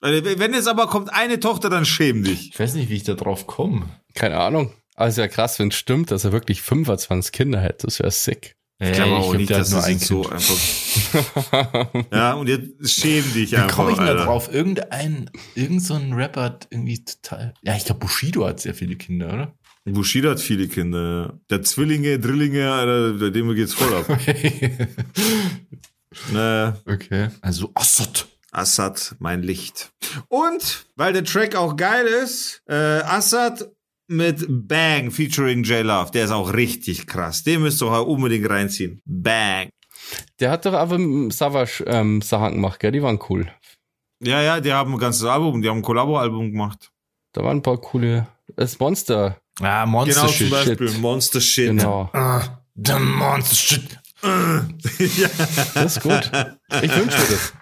Also, Wenn jetzt aber kommt eine Tochter, dann schäm dich.
Ich weiß nicht, wie ich da drauf komme.
Keine Ahnung. Aber es ist ja krass, wenn es stimmt, dass er wirklich 25 Kinder hätte. Das wäre sick.
Ich glaube auch
glaub,
nicht, dass
nur
das
ein
so
Kind.
einfach. [LAUGHS] Ja, und jetzt schäm dich
Wie
einfach.
komme ich denn da drauf? Irgendein, irgend so ein Rapper hat irgendwie total. Ja, ich glaube, Bushido hat sehr viele Kinder, oder?
Bushido hat viele Kinder. Der Zwillinge, Drillinge, Alter, bei dem geht's voll ab. [LAUGHS] naja.
okay. Also Assad.
Assad, mein Licht. Und, weil der Track auch geil ist, äh, Assad mit Bang featuring J Love. Der ist auch richtig krass. Den müsst ihr auch unbedingt reinziehen. Bang.
Der hat doch aber mit Savage ähm, Sachen gemacht, gell? Die waren cool.
Ja, ja, die haben ein ganzes Album, die haben ein Kollabo-Album gemacht.
Da waren ein paar coole. Das Monster.
Ah, Monster
Genau, zum
Shit.
Beispiel
Shit.
Monster Shit.
Genau.
Ah, the Monster Shit.
Ja.
Das ist gut. Ich wünsche mir das.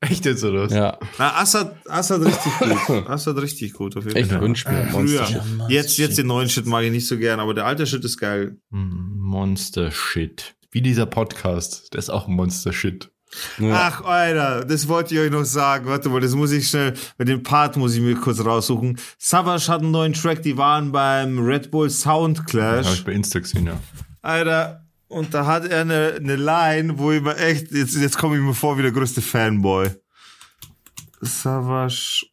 Echt jetzt, oder was?
Ja.
Na, Assad, Assad richtig gut. [LAUGHS] Assad richtig gut, auf jeden
Ich
Fall.
wünsche mir Monster.
Früher. Jetzt, jetzt den neuen Shit mag ich nicht so gern, aber der alte Shit ist geil.
Hm, Monster Shit. Wie dieser Podcast. Der ist auch Monster Shit.
Ja.
Ach, Alter, das wollte ich euch noch sagen. Warte mal, das muss ich schnell, mit dem Part muss ich mir kurz raussuchen. Savage hat einen neuen Track, die waren beim Red Bull Sound
Habe ich
Clash.
bei Insta gesehen, ja.
Alter, und da hat er eine, eine Line, wo ich mir echt, jetzt, jetzt komme ich mir vor wie der größte Fanboy. Savage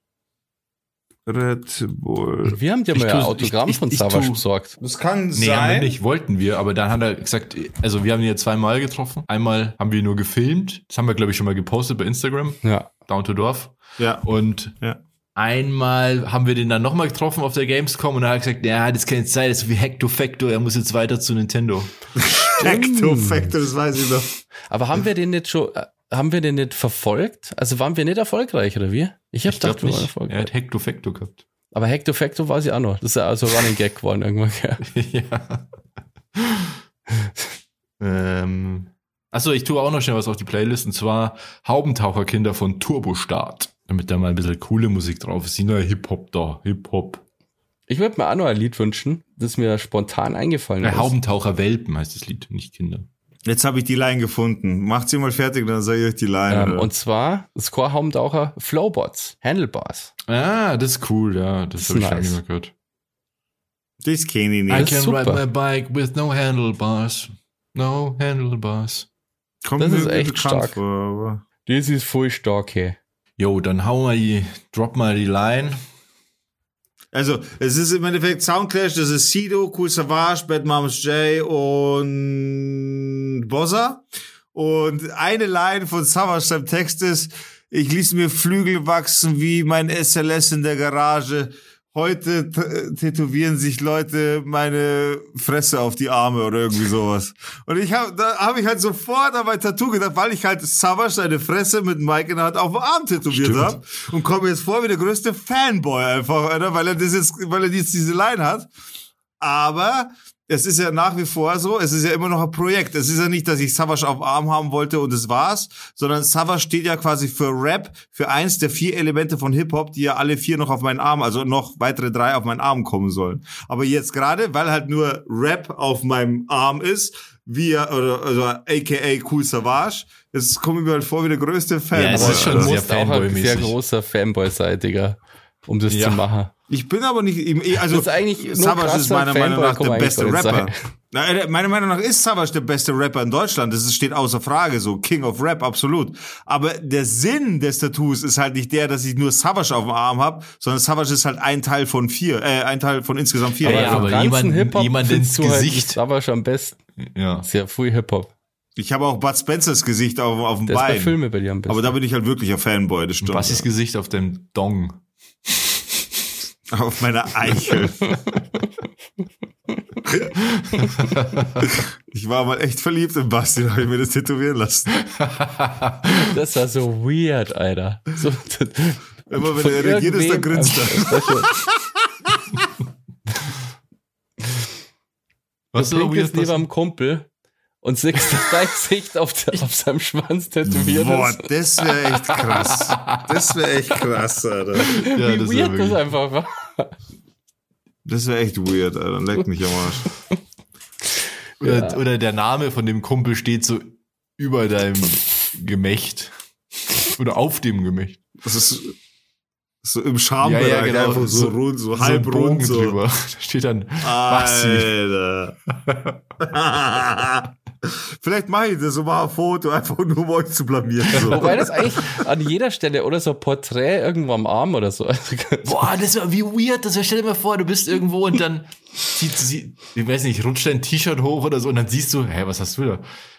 Red Bull.
Wir haben dir
Ich
mal ein Autogramm
ich- ich-
von Savage besorgt.
Das kann
Nee, haben wir
sein.
nicht, wollten wir, aber dann hat er gesagt, also wir haben ihn ja zweimal getroffen. Einmal haben wir ihn nur gefilmt. Das haben wir, glaube ich, schon mal gepostet bei Instagram,
Ja.
Down to Dorf.
Ja.
Und
Ja.
einmal haben wir den dann nochmal getroffen auf der Gamescom und er hat gesagt, ja, das kann jetzt sein, das ist wie Hecto Facto, er muss jetzt weiter zu Nintendo. [LAUGHS]
Hecto Factor, das weiß ich noch.
Aber haben wir den nicht schon, äh, haben wir den nicht verfolgt? Also waren wir nicht erfolgreich, oder wie? Ich hab
Ich glaube
gedacht, wir waren
nicht, er
erfolgreich.
hat Hecto Facto gehabt.
Aber Hecto Facto war sie auch noch. Das ist ja also Running Gag geworden irgendwann. gell? [LAUGHS]
ja. ähm, achso, ich tue auch noch schnell was auf die Playlist und zwar Haubentaucherkinder von Turbostart. Damit da mal ein bisschen coole Musik drauf ist. Die neue Hip-Hop da. Hip-Hop.
Ich würde mir auch noch ein Lied wünschen, das mir spontan eingefallen ist.
Haubentaucher Welpen heißt das Lied, nicht Kinder.
Jetzt habe ich die Line gefunden. Macht sie mal fertig, dann sage ich euch die Line.
Ähm, und zwar Score Haubentaucher Flowbots, Handlebars.
Ah, das ist cool, ja. Das,
Das
habe
ist
ich schon
nice.
nicht mehr gehört.
das kenne ich
I
nicht.
ist
can
super.
ride my bike with no handlebars. No handlebars.
Kommt
das
mir
ist echt stark.
Vor, aber
Das ist voll stark, hey.
Jo, dann hau mal die, drop mal die Line.
Also, es ist im Endeffekt Soundclash, das ist Sido, Cool Savage, Bad Moms J und Bossa. Und eine Line von Savage im Text ist, ich ließ mir Flügel wachsen wie mein SLS in der Garage. Heute tätowieren sich Leute meine Fresse auf die Arme oder irgendwie sowas. Und ich habe, da habe ich halt sofort an mein Tattoo gedacht, weil ich halt Savage seine Fresse mit Mike in der Hand auf dem Arm tätowiert habe und komme jetzt vor wie der größte Fanboy einfach, Alter, weil er das jetzt, weil er jetzt diese Line hat. Aber es ist ja nach wie vor so, es ist ja immer noch ein Projekt. Es ist ja nicht, dass ich Savage auf dem Arm haben wollte und es war's, sondern Savage steht ja quasi für Rap, für eins der vier Elemente von Hip-Hop, die ja alle vier noch auf meinen Arm, also noch weitere drei auf meinen Arm kommen sollen. Aber jetzt gerade, weil halt nur Rap auf meinem Arm ist, wie er, oder, also aka Cool Savage, es kommt mir halt vor wie der größte Fan.
Ja, es ist schon
du
sehr
musst auch ein sehr großer Fanboy sein, Digga, um das
Ja.
zu machen.
Ich bin aber nicht, ich- also
Du bist eigentlich
Savage ist meiner Meinung nach der beste Rapper. äh, meiner Meinung nach ist Savage der beste Rapper in Deutschland. Das ist- steht außer Frage so. King of Rap, absolut. Aber der Sinn des Tattoos ist halt nicht der, dass ich nur Savage auf dem Arm habe, sondern Savage ist halt ein Teil von vier, äh, ein Teil von insgesamt vier.
Ja, ja, aber jemand- jemand ins
halt
Gesicht.
Savage am besten.
Ja.
Sehr früh Hip-Hop.
Ich habe auch Bud Spencers Gesicht auf, auf dem
Der ist bei
Bein.
Filmen bei dir am besten.
Aber da bin ich halt wirklich ein Fanboy, das stimmt.
Bassis Gesicht auf dem Dong.
Auf meiner Eichel. Ich war mal echt verliebt in Basti, da habe ich mir das tätowieren lassen.
Das war so weird, Alter. So,
Immer wenn er reagiert ist, dann grinst er.
einfach-
Was
Du
so weird
neben
passiert?
einem Kumpel und siehst [LAUGHS] dein Gesicht auf, der, auf seinem Schwanz tätowiert
Boah,
ist.
das wäre echt krass. Das wäre echt krass, Alter.
Ja,
Wie
das
weird
ist
das
ja
einfach war.
Das wäre echt weird, Alter. Leck mich am Arsch. [LAUGHS]
oder, oder der Name von dem Kumpel steht so über deinem Gemächt. Oder auf dem Gemächt.
Das ist so im Schambereich
Ja, ja, genau.
einfach so,
So-
rund, so, halb
Bogen
rund. So.
drüber. [LAUGHS] Da steht dann Basti.
Vielleicht mache ich das so mal ein Foto, einfach nur um euch zu blamieren. So.
Wobei das eigentlich an jeder Stelle oder so ein Porträt irgendwo am Arm oder so.
Boah, das war wie weird. Das war, stell dir mal vor, du bist irgendwo und dann zieht sie, ich weiß nicht, rutscht dein T-Shirt hoch oder so und dann siehst du, hä, was hast du da?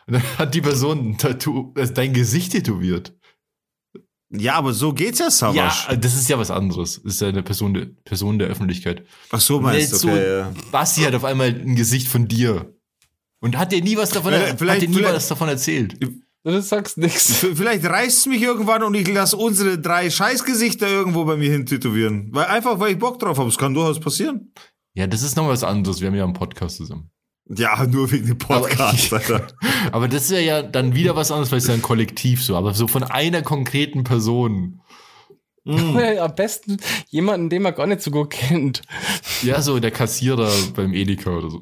Und dann hat die Person ein Tattoo, also dein Gesicht tätowiert.
Ja, aber so geht's ja,
Ja,
Savasch.
das ist ja was anderes. Das ist ja eine Person, der, Person der Öffentlichkeit.
Ach so meinst du,
so,
okay, ja.
Basti hat auf einmal ein Gesicht von dir. Und hat dir nie was davon,
Vielleicht-
hat dir nie
vielleicht-
was davon erzählt.
du sagst nichts. [LAUGHS]
Vielleicht reißt es mich irgendwann und ich lasse unsere drei Scheißgesichter irgendwo bei mir hin tätowieren. Weil einfach, weil ich Bock drauf habe. Es kann durchaus passieren.
Ja, das ist noch was anderes. Wir haben ja einen Podcast zusammen.
Ja, nur wegen dem Podcast,
Aber- [LAUGHS]
Alter.
Aber das wäre ja dann wieder was anderes, weil es ja ein Kollektiv so. Aber so von einer konkreten Person. [LAUGHS]
Ja, Am besten jemanden, den man gar nicht so gut kennt.
Ja, so der Kassierer beim Edeka oder so.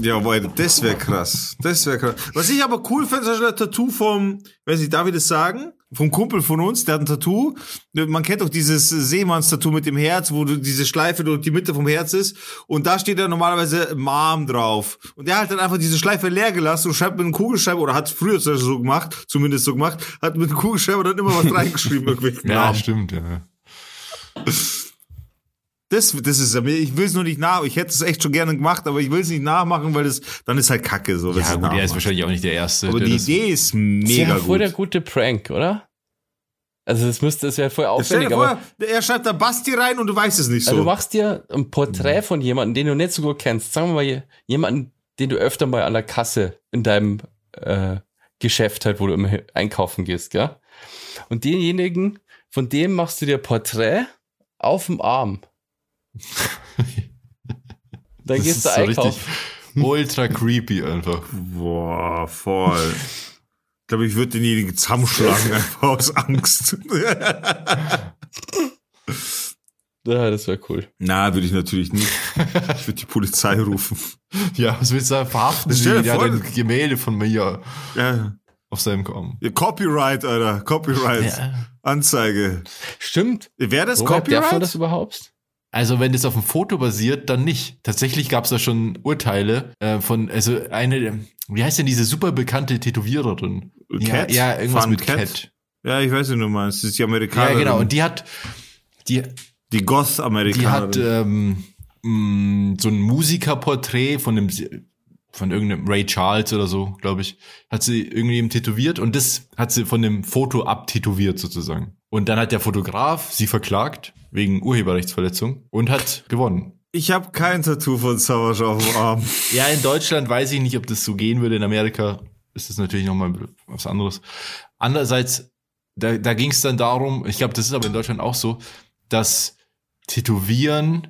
Ja, weil das wäre krass. Das wäre krass. Was ich aber cool finde, ist ein Tattoo vom, weiß ich, darf ich das sagen? Vom Kumpel von uns, der hat ein Tattoo. Man kennt doch dieses Seemanns-Tattoo mit dem Herz, wo du diese Schleife durch die Mitte vom Herz ist. Und da steht ja normalerweise Mom drauf. Und der hat dann einfach diese Schleife leer gelassen und schreibt mit einem Kugelschreiber, oder hat es früher so gemacht, zumindest so gemacht, hat mit einem Kugelschreiber dann immer was [LAUGHS] reingeschrieben,
Ja,
Namen.
stimmt, ja.
Das, das ist ja mir, ich will es nur nicht nach, ich hätte es echt schon gerne gemacht, aber ich will es nicht nachmachen, weil das, dann ist halt Kacke, so.
Ja,
es
gut, er ist wahrscheinlich auch nicht der Erste.
Aber
der
die Idee ist
Das wäre
mega
voll der
gut.
gute Prank, oder? Also das müsste, das wäre voll
Stell
aufwendig,
dir
aber
vor, er schreibt da Basti rein und du weißt es nicht
also du
so.
machst dir ein Porträt von jemandem, den du nicht so gut kennst. Sagen wir mal je- jemanden, den du öfter mal an der Kasse in deinem äh, Geschäft halt, wo du immer einkaufen gehst, gell? Und denjenigen, von dem machst du dir Porträt auf dem Arm. [LAUGHS] Dann
Das
gehst
ist
du
so
einkaufen.
richtig ultra creepy einfach.
Boah, voll. Ich glaube, ich würde denjenigen zusammenschlagen, [LAUGHS] einfach aus Angst.
Ja, das wäre cool.
Na, würde ich natürlich nicht. Ich würde die Polizei rufen.
Ja, was willst du da verhaften? Sie, hat ein Gemälde von mir
Ja.
auf seinem Arm.
Ja, Copyright, Alter. Copyright. Anzeige.
Stimmt.
Wäre das
darf man
Copyright?
das überhaupt?
Also wenn das auf dem Foto basiert, dann nicht. Tatsächlich gab es da schon Urteile äh, von, also eine, wie heißt denn diese super bekannte Tätowiererin?
Cat?
Ja, ja irgendwas
Fun
mit
Cat?
Cat.
Ja, ich weiß nicht, du meinst. Das ist die
Ja,
Amerikanerin.
genau. Und die hat, die,
die
die
Goth-Amerikanerin.
hat ähm, mh, so ein Musikerporträt von dem von irgendeinem Ray Charles oder so, glaube ich, hat sie irgendwie tätowiert und das hat sie von dem Foto abtätowiert sozusagen. Und dann hat der Fotograf sie verklagt wegen Urheberrechtsverletzung und hat gewonnen.
ich habe kein Tattoo von Savage auf dem Arm.
Ja, in Deutschland weiß ich nicht, ob das so gehen würde. In Amerika ist das natürlich nochmal was anderes. Andererseits, da, da ging es dann darum, ich glaube, das ist aber in Deutschland auch so, dass Tätowieren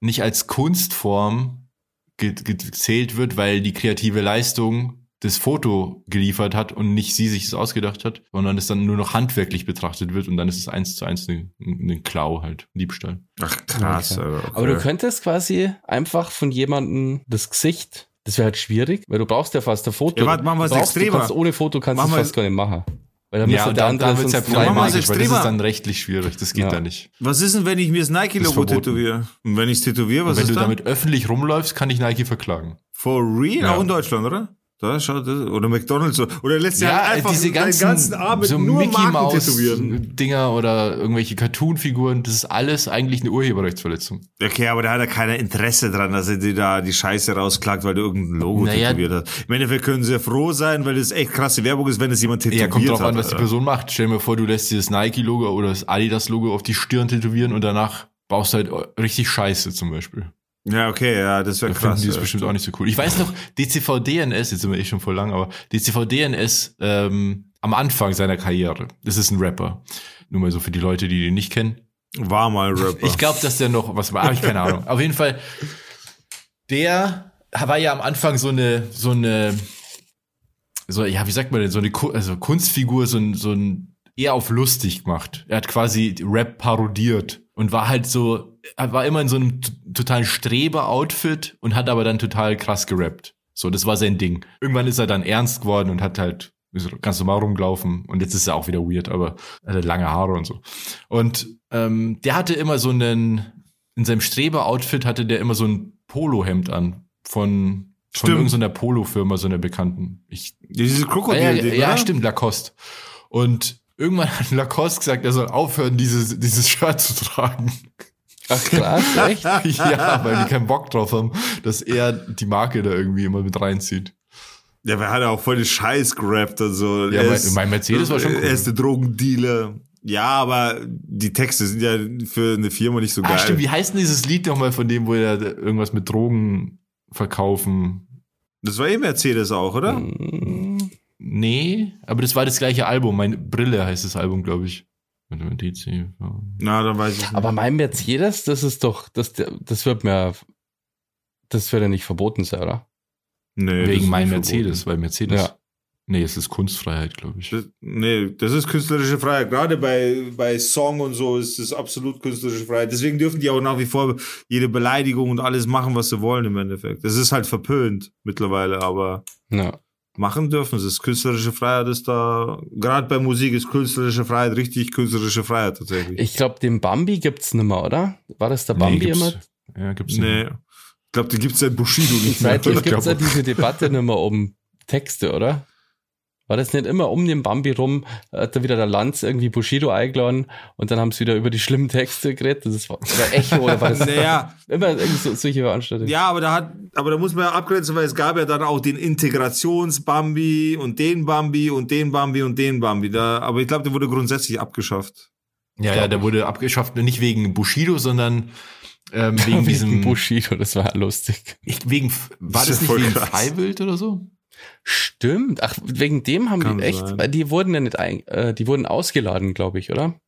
nicht als Kunstform ge ge gezählt wird, weil die kreative Leistung das Foto geliefert hat und nicht sie sich das ausgedacht hat, sondern es dann nur noch handwerklich betrachtet wird und dann ist es eins zu eins ein ne Klau halt, ein Diebstahl.
Ach, krass.
Okay.
Alter, okay.
Aber du könntest quasi einfach von jemandem das Gesicht, das wäre halt schwierig, weil du brauchst ja fast ein Foto.
Ja, warte, machen
Du brauchst-
extremer.
Kannst ohne Foto kannst du es
wir-
fast gar nicht machen. Weil dann müsste
und
der andere
wird's ja problematisch, weil das ist dann rechtlich schwierig. Das geht
Ja.
da nicht.
Was ist denn, wenn ich mir das Nike-Logo tätowiere? Und wenn ich es tätowiere, was
Und wenn
ist
du
dann?
damit öffentlich rumläufst, kann ich Nike verklagen.
For real?
Ja.
Auch in Deutschland, oder? Da schaut das. Oder McDonalds. Oder lässt sich halt einfach
diese ganzen,
ganzen mit
so
nur
Mickey Mouse. Dinger oder irgendwelche Cartoon-Figuren, das ist alles eigentlich eine Urheberrechtsverletzung.
Okay, aber da hat er keiner Interesse dran, dass er dir da die Scheiße rausklagt, weil du irgendein Logo
Naja.
tätowiert hast. Im Endeffekt können sie ja froh sein, weil das echt krasse Werbung ist, wenn es jemand tätowiert
Ja, kommt drauf
hat.
an, was die. Person macht. Stell mal vor, du lässt dir das Nike-Logo oder das Adidas-Logo auf die Stirn tätowieren und danach baust du halt richtig Scheiße zum Beispiel.
Ja, okay, ja, das wäre
Da
krass.
die es
ja.
bestimmt auch nicht so cool. Ich weiß noch, DCV-DNS, jetzt sind wir eh schon voll lang, aber DCV-DNS ähm, am Anfang seiner Karriere, das ist ein Rapper. Nur mal so für die Leute, die den nicht kennen.
War mal Rapper.
Ich glaube, dass der noch was war, habe ich keine Ahnung. Auf jeden Fall, der war ja am Anfang so eine, so eine, so, ja, wie sagt man denn, so eine also Kunstfigur, so ein, so ein, eher auf lustig gemacht. Er hat quasi Rap parodiert und war halt so, war immer in so einem totalen Streber-Outfit und hat aber dann total krass gerappt. So, das war sein Ding. Irgendwann ist er dann ernst geworden und hat halt ganz normal rumgelaufen und jetzt ist er auch wieder weird, aber er hatte lange Haare und so. Und ähm, der hatte immer so einen, in seinem Streber-Outfit hatte der immer so ein Polohemd an von, von
Stimmt.
irgendeiner Polo-Firma, so einer bekannten. Ich
Dieses
ja,
Krokodil,
ja, ja,
oder?
stimmt, Lacoste. Und irgendwann hat Lacoste gesagt, er soll aufhören, dieses, dieses Shirt zu tragen.
Ach krass, [LAUGHS] echt?
ja, weil die keinen Bock drauf haben, dass er die Marke da irgendwie immer mit reinzieht.
Ja, wer hat ja auch voll den Scheiß gerappt und so.
Ja,
Er
mein- mein Mercedes war schon cool.
Er ist der Drogendealer. Ja, aber die Texte sind ja für eine Firma nicht so geil.
Ah, stimmt, wie heißt denn dieses Lied nochmal von dem, wo er irgendwas mit Drogen verkaufen?
Das war eh Mercedes auch, oder?
Nee, aber das war das gleiche Album. Meine Brille heißt das Album, glaube ich. Warte mal, DC.
Na, dann weiß ich nicht.
Aber mein Mercedes, das ist doch, das, das wird mir, das wird ja nicht verboten sein, oder?
nee,
Wegen mein Mercedes, weil Mercedes.
Ja.
Nee, es ist Kunstfreiheit, glaube ich.
Das, nee, das ist künstlerische Freiheit. Gerade bei, bei Song und so ist es absolut künstlerische Freiheit. Deswegen dürfen die auch nach wie vor jede Beleidigung und alles machen, was sie wollen im Endeffekt. Das ist halt verpönt mittlerweile, aber
Ja.
Machen dürfen sie es. Künstlerische Freiheit ist da, gerade bei Musik ist künstlerische Freiheit richtig künstlerische Freiheit tatsächlich.
Ich glaube, den Bambi gibt's nimmer, oder? War das der Bambi
gibt's,
immer?
Ja, gibt's
nee.
nicht.
Ich glaube, die gibt's seit Bushido nicht mehr.
Seitlich
Ich
gibt's ja diese Debatte nimmer um Texte, oder? War das nicht immer um den Bambi rum, hat da wieder der Lanz irgendwie Bushido eingeladen und dann haben sie wieder über die schlimmen Texte geredet. Das war, oder Echo oder war das [LAUGHS]
Naja,
immer irgendwie so, solche Veranstaltungen.
Ja, aber da hat, aber da muss man ja abgrenzen, weil es gab ja dann auch den Integrations-Bambi und den Bambi und den Bambi und den Bambi. Da, aber ich glaube, der wurde grundsätzlich abgeschafft.
Ja, ja, der wurde abgeschafft, nicht wegen Bushido, sondern ähm, [LAUGHS] wegen
Wegen
diesem.
Bushido, das war lustig.
Ich, wegen, war
Das
das nicht
voll
wegen
krass.
Freiwild oder so?
Stimmt. Ach, wegen dem haben
Kann
die echt,
sein.
weil die wurden ja nicht ein, äh, die wurden ausgeladen, glaube ich, oder?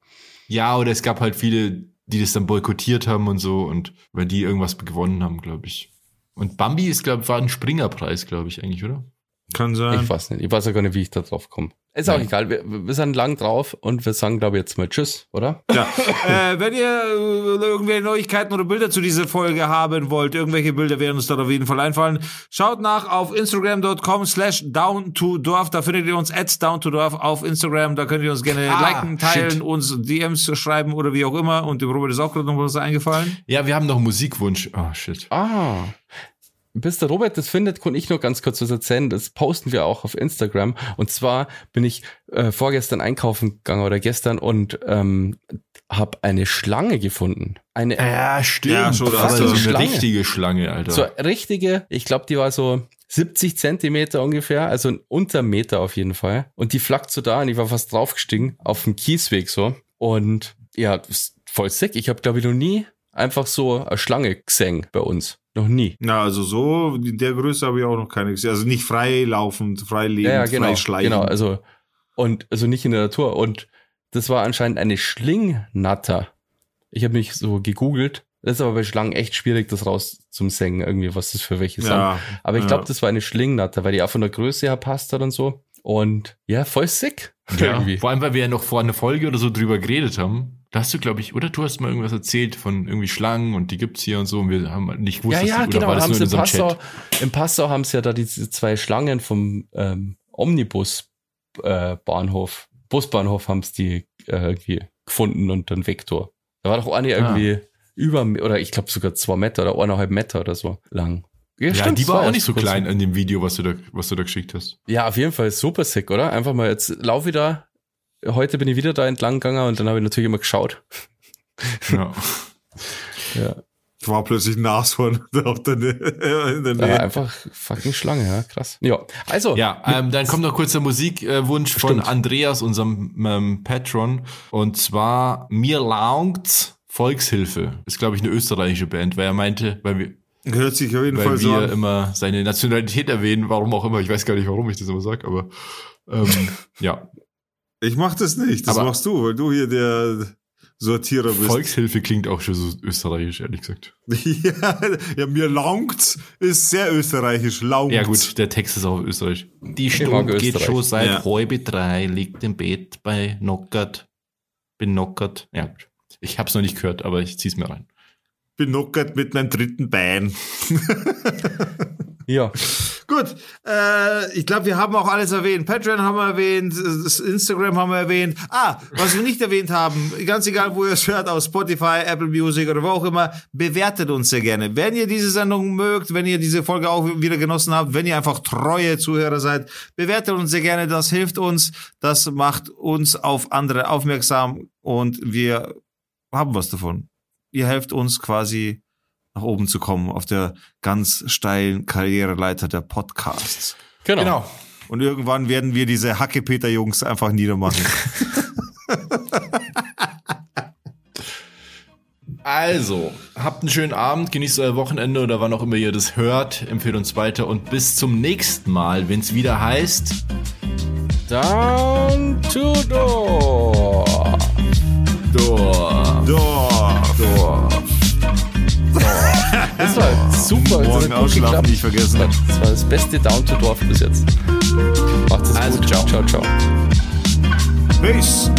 Ja, oder es gab halt viele, die das dann boykottiert haben und so und weil die irgendwas gewonnen haben, glaube ich. Und Bambi ist, glaube war ein Springerpreis, glaube ich, eigentlich, oder?
Kann sein.
Ich weiß nicht. Ich weiß ja gar nicht, wie ich da drauf komme. Ist auch egal. Wir, wir sind lang drauf und wir sagen, glaube ich, jetzt mal Tschüss, oder?
Ja. [LAUGHS] äh, wenn ihr äh, irgendwelche Neuigkeiten oder Bilder zu dieser Folge haben wollt, irgendwelche Bilder werden uns dort auf jeden Fall einfallen. Schaut nach auf instagram.com slash down to dorf. Da findet ihr uns at down to dorf auf Instagram. Da könnt ihr uns gerne
Ah,
liken, teilen,
shit.
uns DMs schreiben oder wie auch immer. Und dem Robert ist auch gerade noch was eingefallen.
Ja, wir haben noch einen Musikwunsch. Oh, shit.
Ah. Bis der Robert das findet, kann ich nur ganz kurz was erzählen. Das posten wir auch auf Instagram. Und zwar bin ich äh, vorgestern einkaufen gegangen oder gestern und ähm, habe eine Schlange gefunden. Eine
Ja, stimmt.
Ja, schon, da hast
so
du-
eine
Schlange.
richtige Schlange, Alter.
so richtige, ich glaube, die war so 70 Zentimeter ungefähr, also unter einem Meter auf jeden Fall. Und die flackt so da und ich war fast draufgestiegen auf dem Kiesweg so. Und ja, voll sick. Ich habe, glaube ich, noch nie einfach so eine Schlange gesehen bei uns. Noch nie.
Na, also so, in der Größe habe ich auch noch keine gesehen. Also nicht frei laufend, frei lebend,
Ja, ja, genau.
frei schleichen.
Genau, also und also nicht in der Natur und das war anscheinend eine Schlingnatter. Ich habe mich so gegoogelt. Das ist aber bei Schlangen echt schwierig, das raus zum Sengen irgendwie, was das für welche sind.
ja,
Aber ich
ja.
glaube, das war eine Schlingnatter, weil die auch von der Größe her passt hat und so. Und ja, voll sick.
ja,
Irgendwie.
vor allem, weil wir ja noch vor einer Folge oder so drüber geredet haben. Da hast du, glaube ich, oder du hast mal irgendwas erzählt von irgendwie Schlangen und die gibt's hier und so und wir haben halt nicht gewusst,
Ja,
dass
ja,
die, oder
genau.
war das nur in unserem
Passau,
Chat?
Im Passau haben sie ja da diese zwei Schlangen vom ähm, Omnibus äh, Bahnhof, Busbahnhof haben sie die äh, irgendwie gefunden und dann Vektor. Da war doch eine
Ah.
irgendwie über, oder ich glaube sogar zwei Meter oder eineinhalb Meter oder so lang.
Ja,
stimmt,
die war auch nicht so klein in dem Video, was du da, was du da geschickt hast.
Ja, auf jeden Fall super sick, oder? Einfach mal jetzt lauf wieder. Heute bin ich wieder da entlang gegangen und dann habe ich natürlich immer geschaut.
Ja.
Ja.
war plötzlich ein Nashorn [LAUGHS] auf der, Nä- in der
Da
Nähe.
einfach fucking Schlange, ja, krass. Ja, also.
Ja, ähm, dann kommt noch kurz der Musikwunsch von
Stimmt.
Andreas, unserem ähm, Patron. Und zwar Mir Laungt's Volkshilfe. Ist, glaube ich, eine österreichische Band, weil er meinte, weil wir,
Hört sich auf jeden Fall
weil
so
wir
an.
immer seine Nationalität erwähnen, warum auch immer. Ich weiß gar nicht, warum ich das immer sage, aber ähm, [LAUGHS] ja.
Ich mach das nicht, das
Aber-
machst du, weil du hier der Sortierer bist.
Volkshilfe klingt auch schon so österreichisch, ehrlich gesagt. [LAUGHS]
ja, ja, mir langt, ist sehr österreichisch, laugt.
Ja gut, der Text ist auch österreichisch. Die Stunde geht schon seit
Ja.
halb drei, liegt im Bett bei Knockert. Bin Knockert. Ja, gut. Ich hab's noch nicht gehört, aber ich zieh's mir rein.
Bin knockert mit meinem dritten Bein.
Ja.
Gut, äh, ich glaube, wir haben auch alles erwähnt. Patreon haben wir erwähnt, Instagram haben wir erwähnt. Ah, was wir nicht erwähnt haben, ganz egal, wo ihr es hört, auf Spotify, Apple Music oder wo auch immer, bewertet uns sehr gerne. Wenn ihr diese Sendung mögt, wenn ihr diese Folge auch wieder genossen habt, wenn ihr einfach treue Zuhörer seid, bewertet uns sehr gerne. Das hilft uns, das macht uns auf andere aufmerksam und wir haben was davon. Ihr helft uns quasi nach oben zu kommen auf der ganz steilen Karriereleiter der Podcasts.
Genau.
Und irgendwann werden wir diese Hacke-Peter-Jungs einfach niedermachen. [LAUGHS]
Also, habt einen schönen Abend, genießt euer Wochenende oder wann auch immer ihr das hört. Empfehlt uns weiter und bis zum nächsten Mal, wenn es wieder heißt.
Down to door.
Door.
Dorf.
Door.
Das war super. das
Morgen
hat gut
ausschlafen
geklappt.
nicht vergessen.
Das war das beste Down to Dorf bis jetzt. Macht es
Also,
gut.
ciao.
ciao, ciao.
Peace.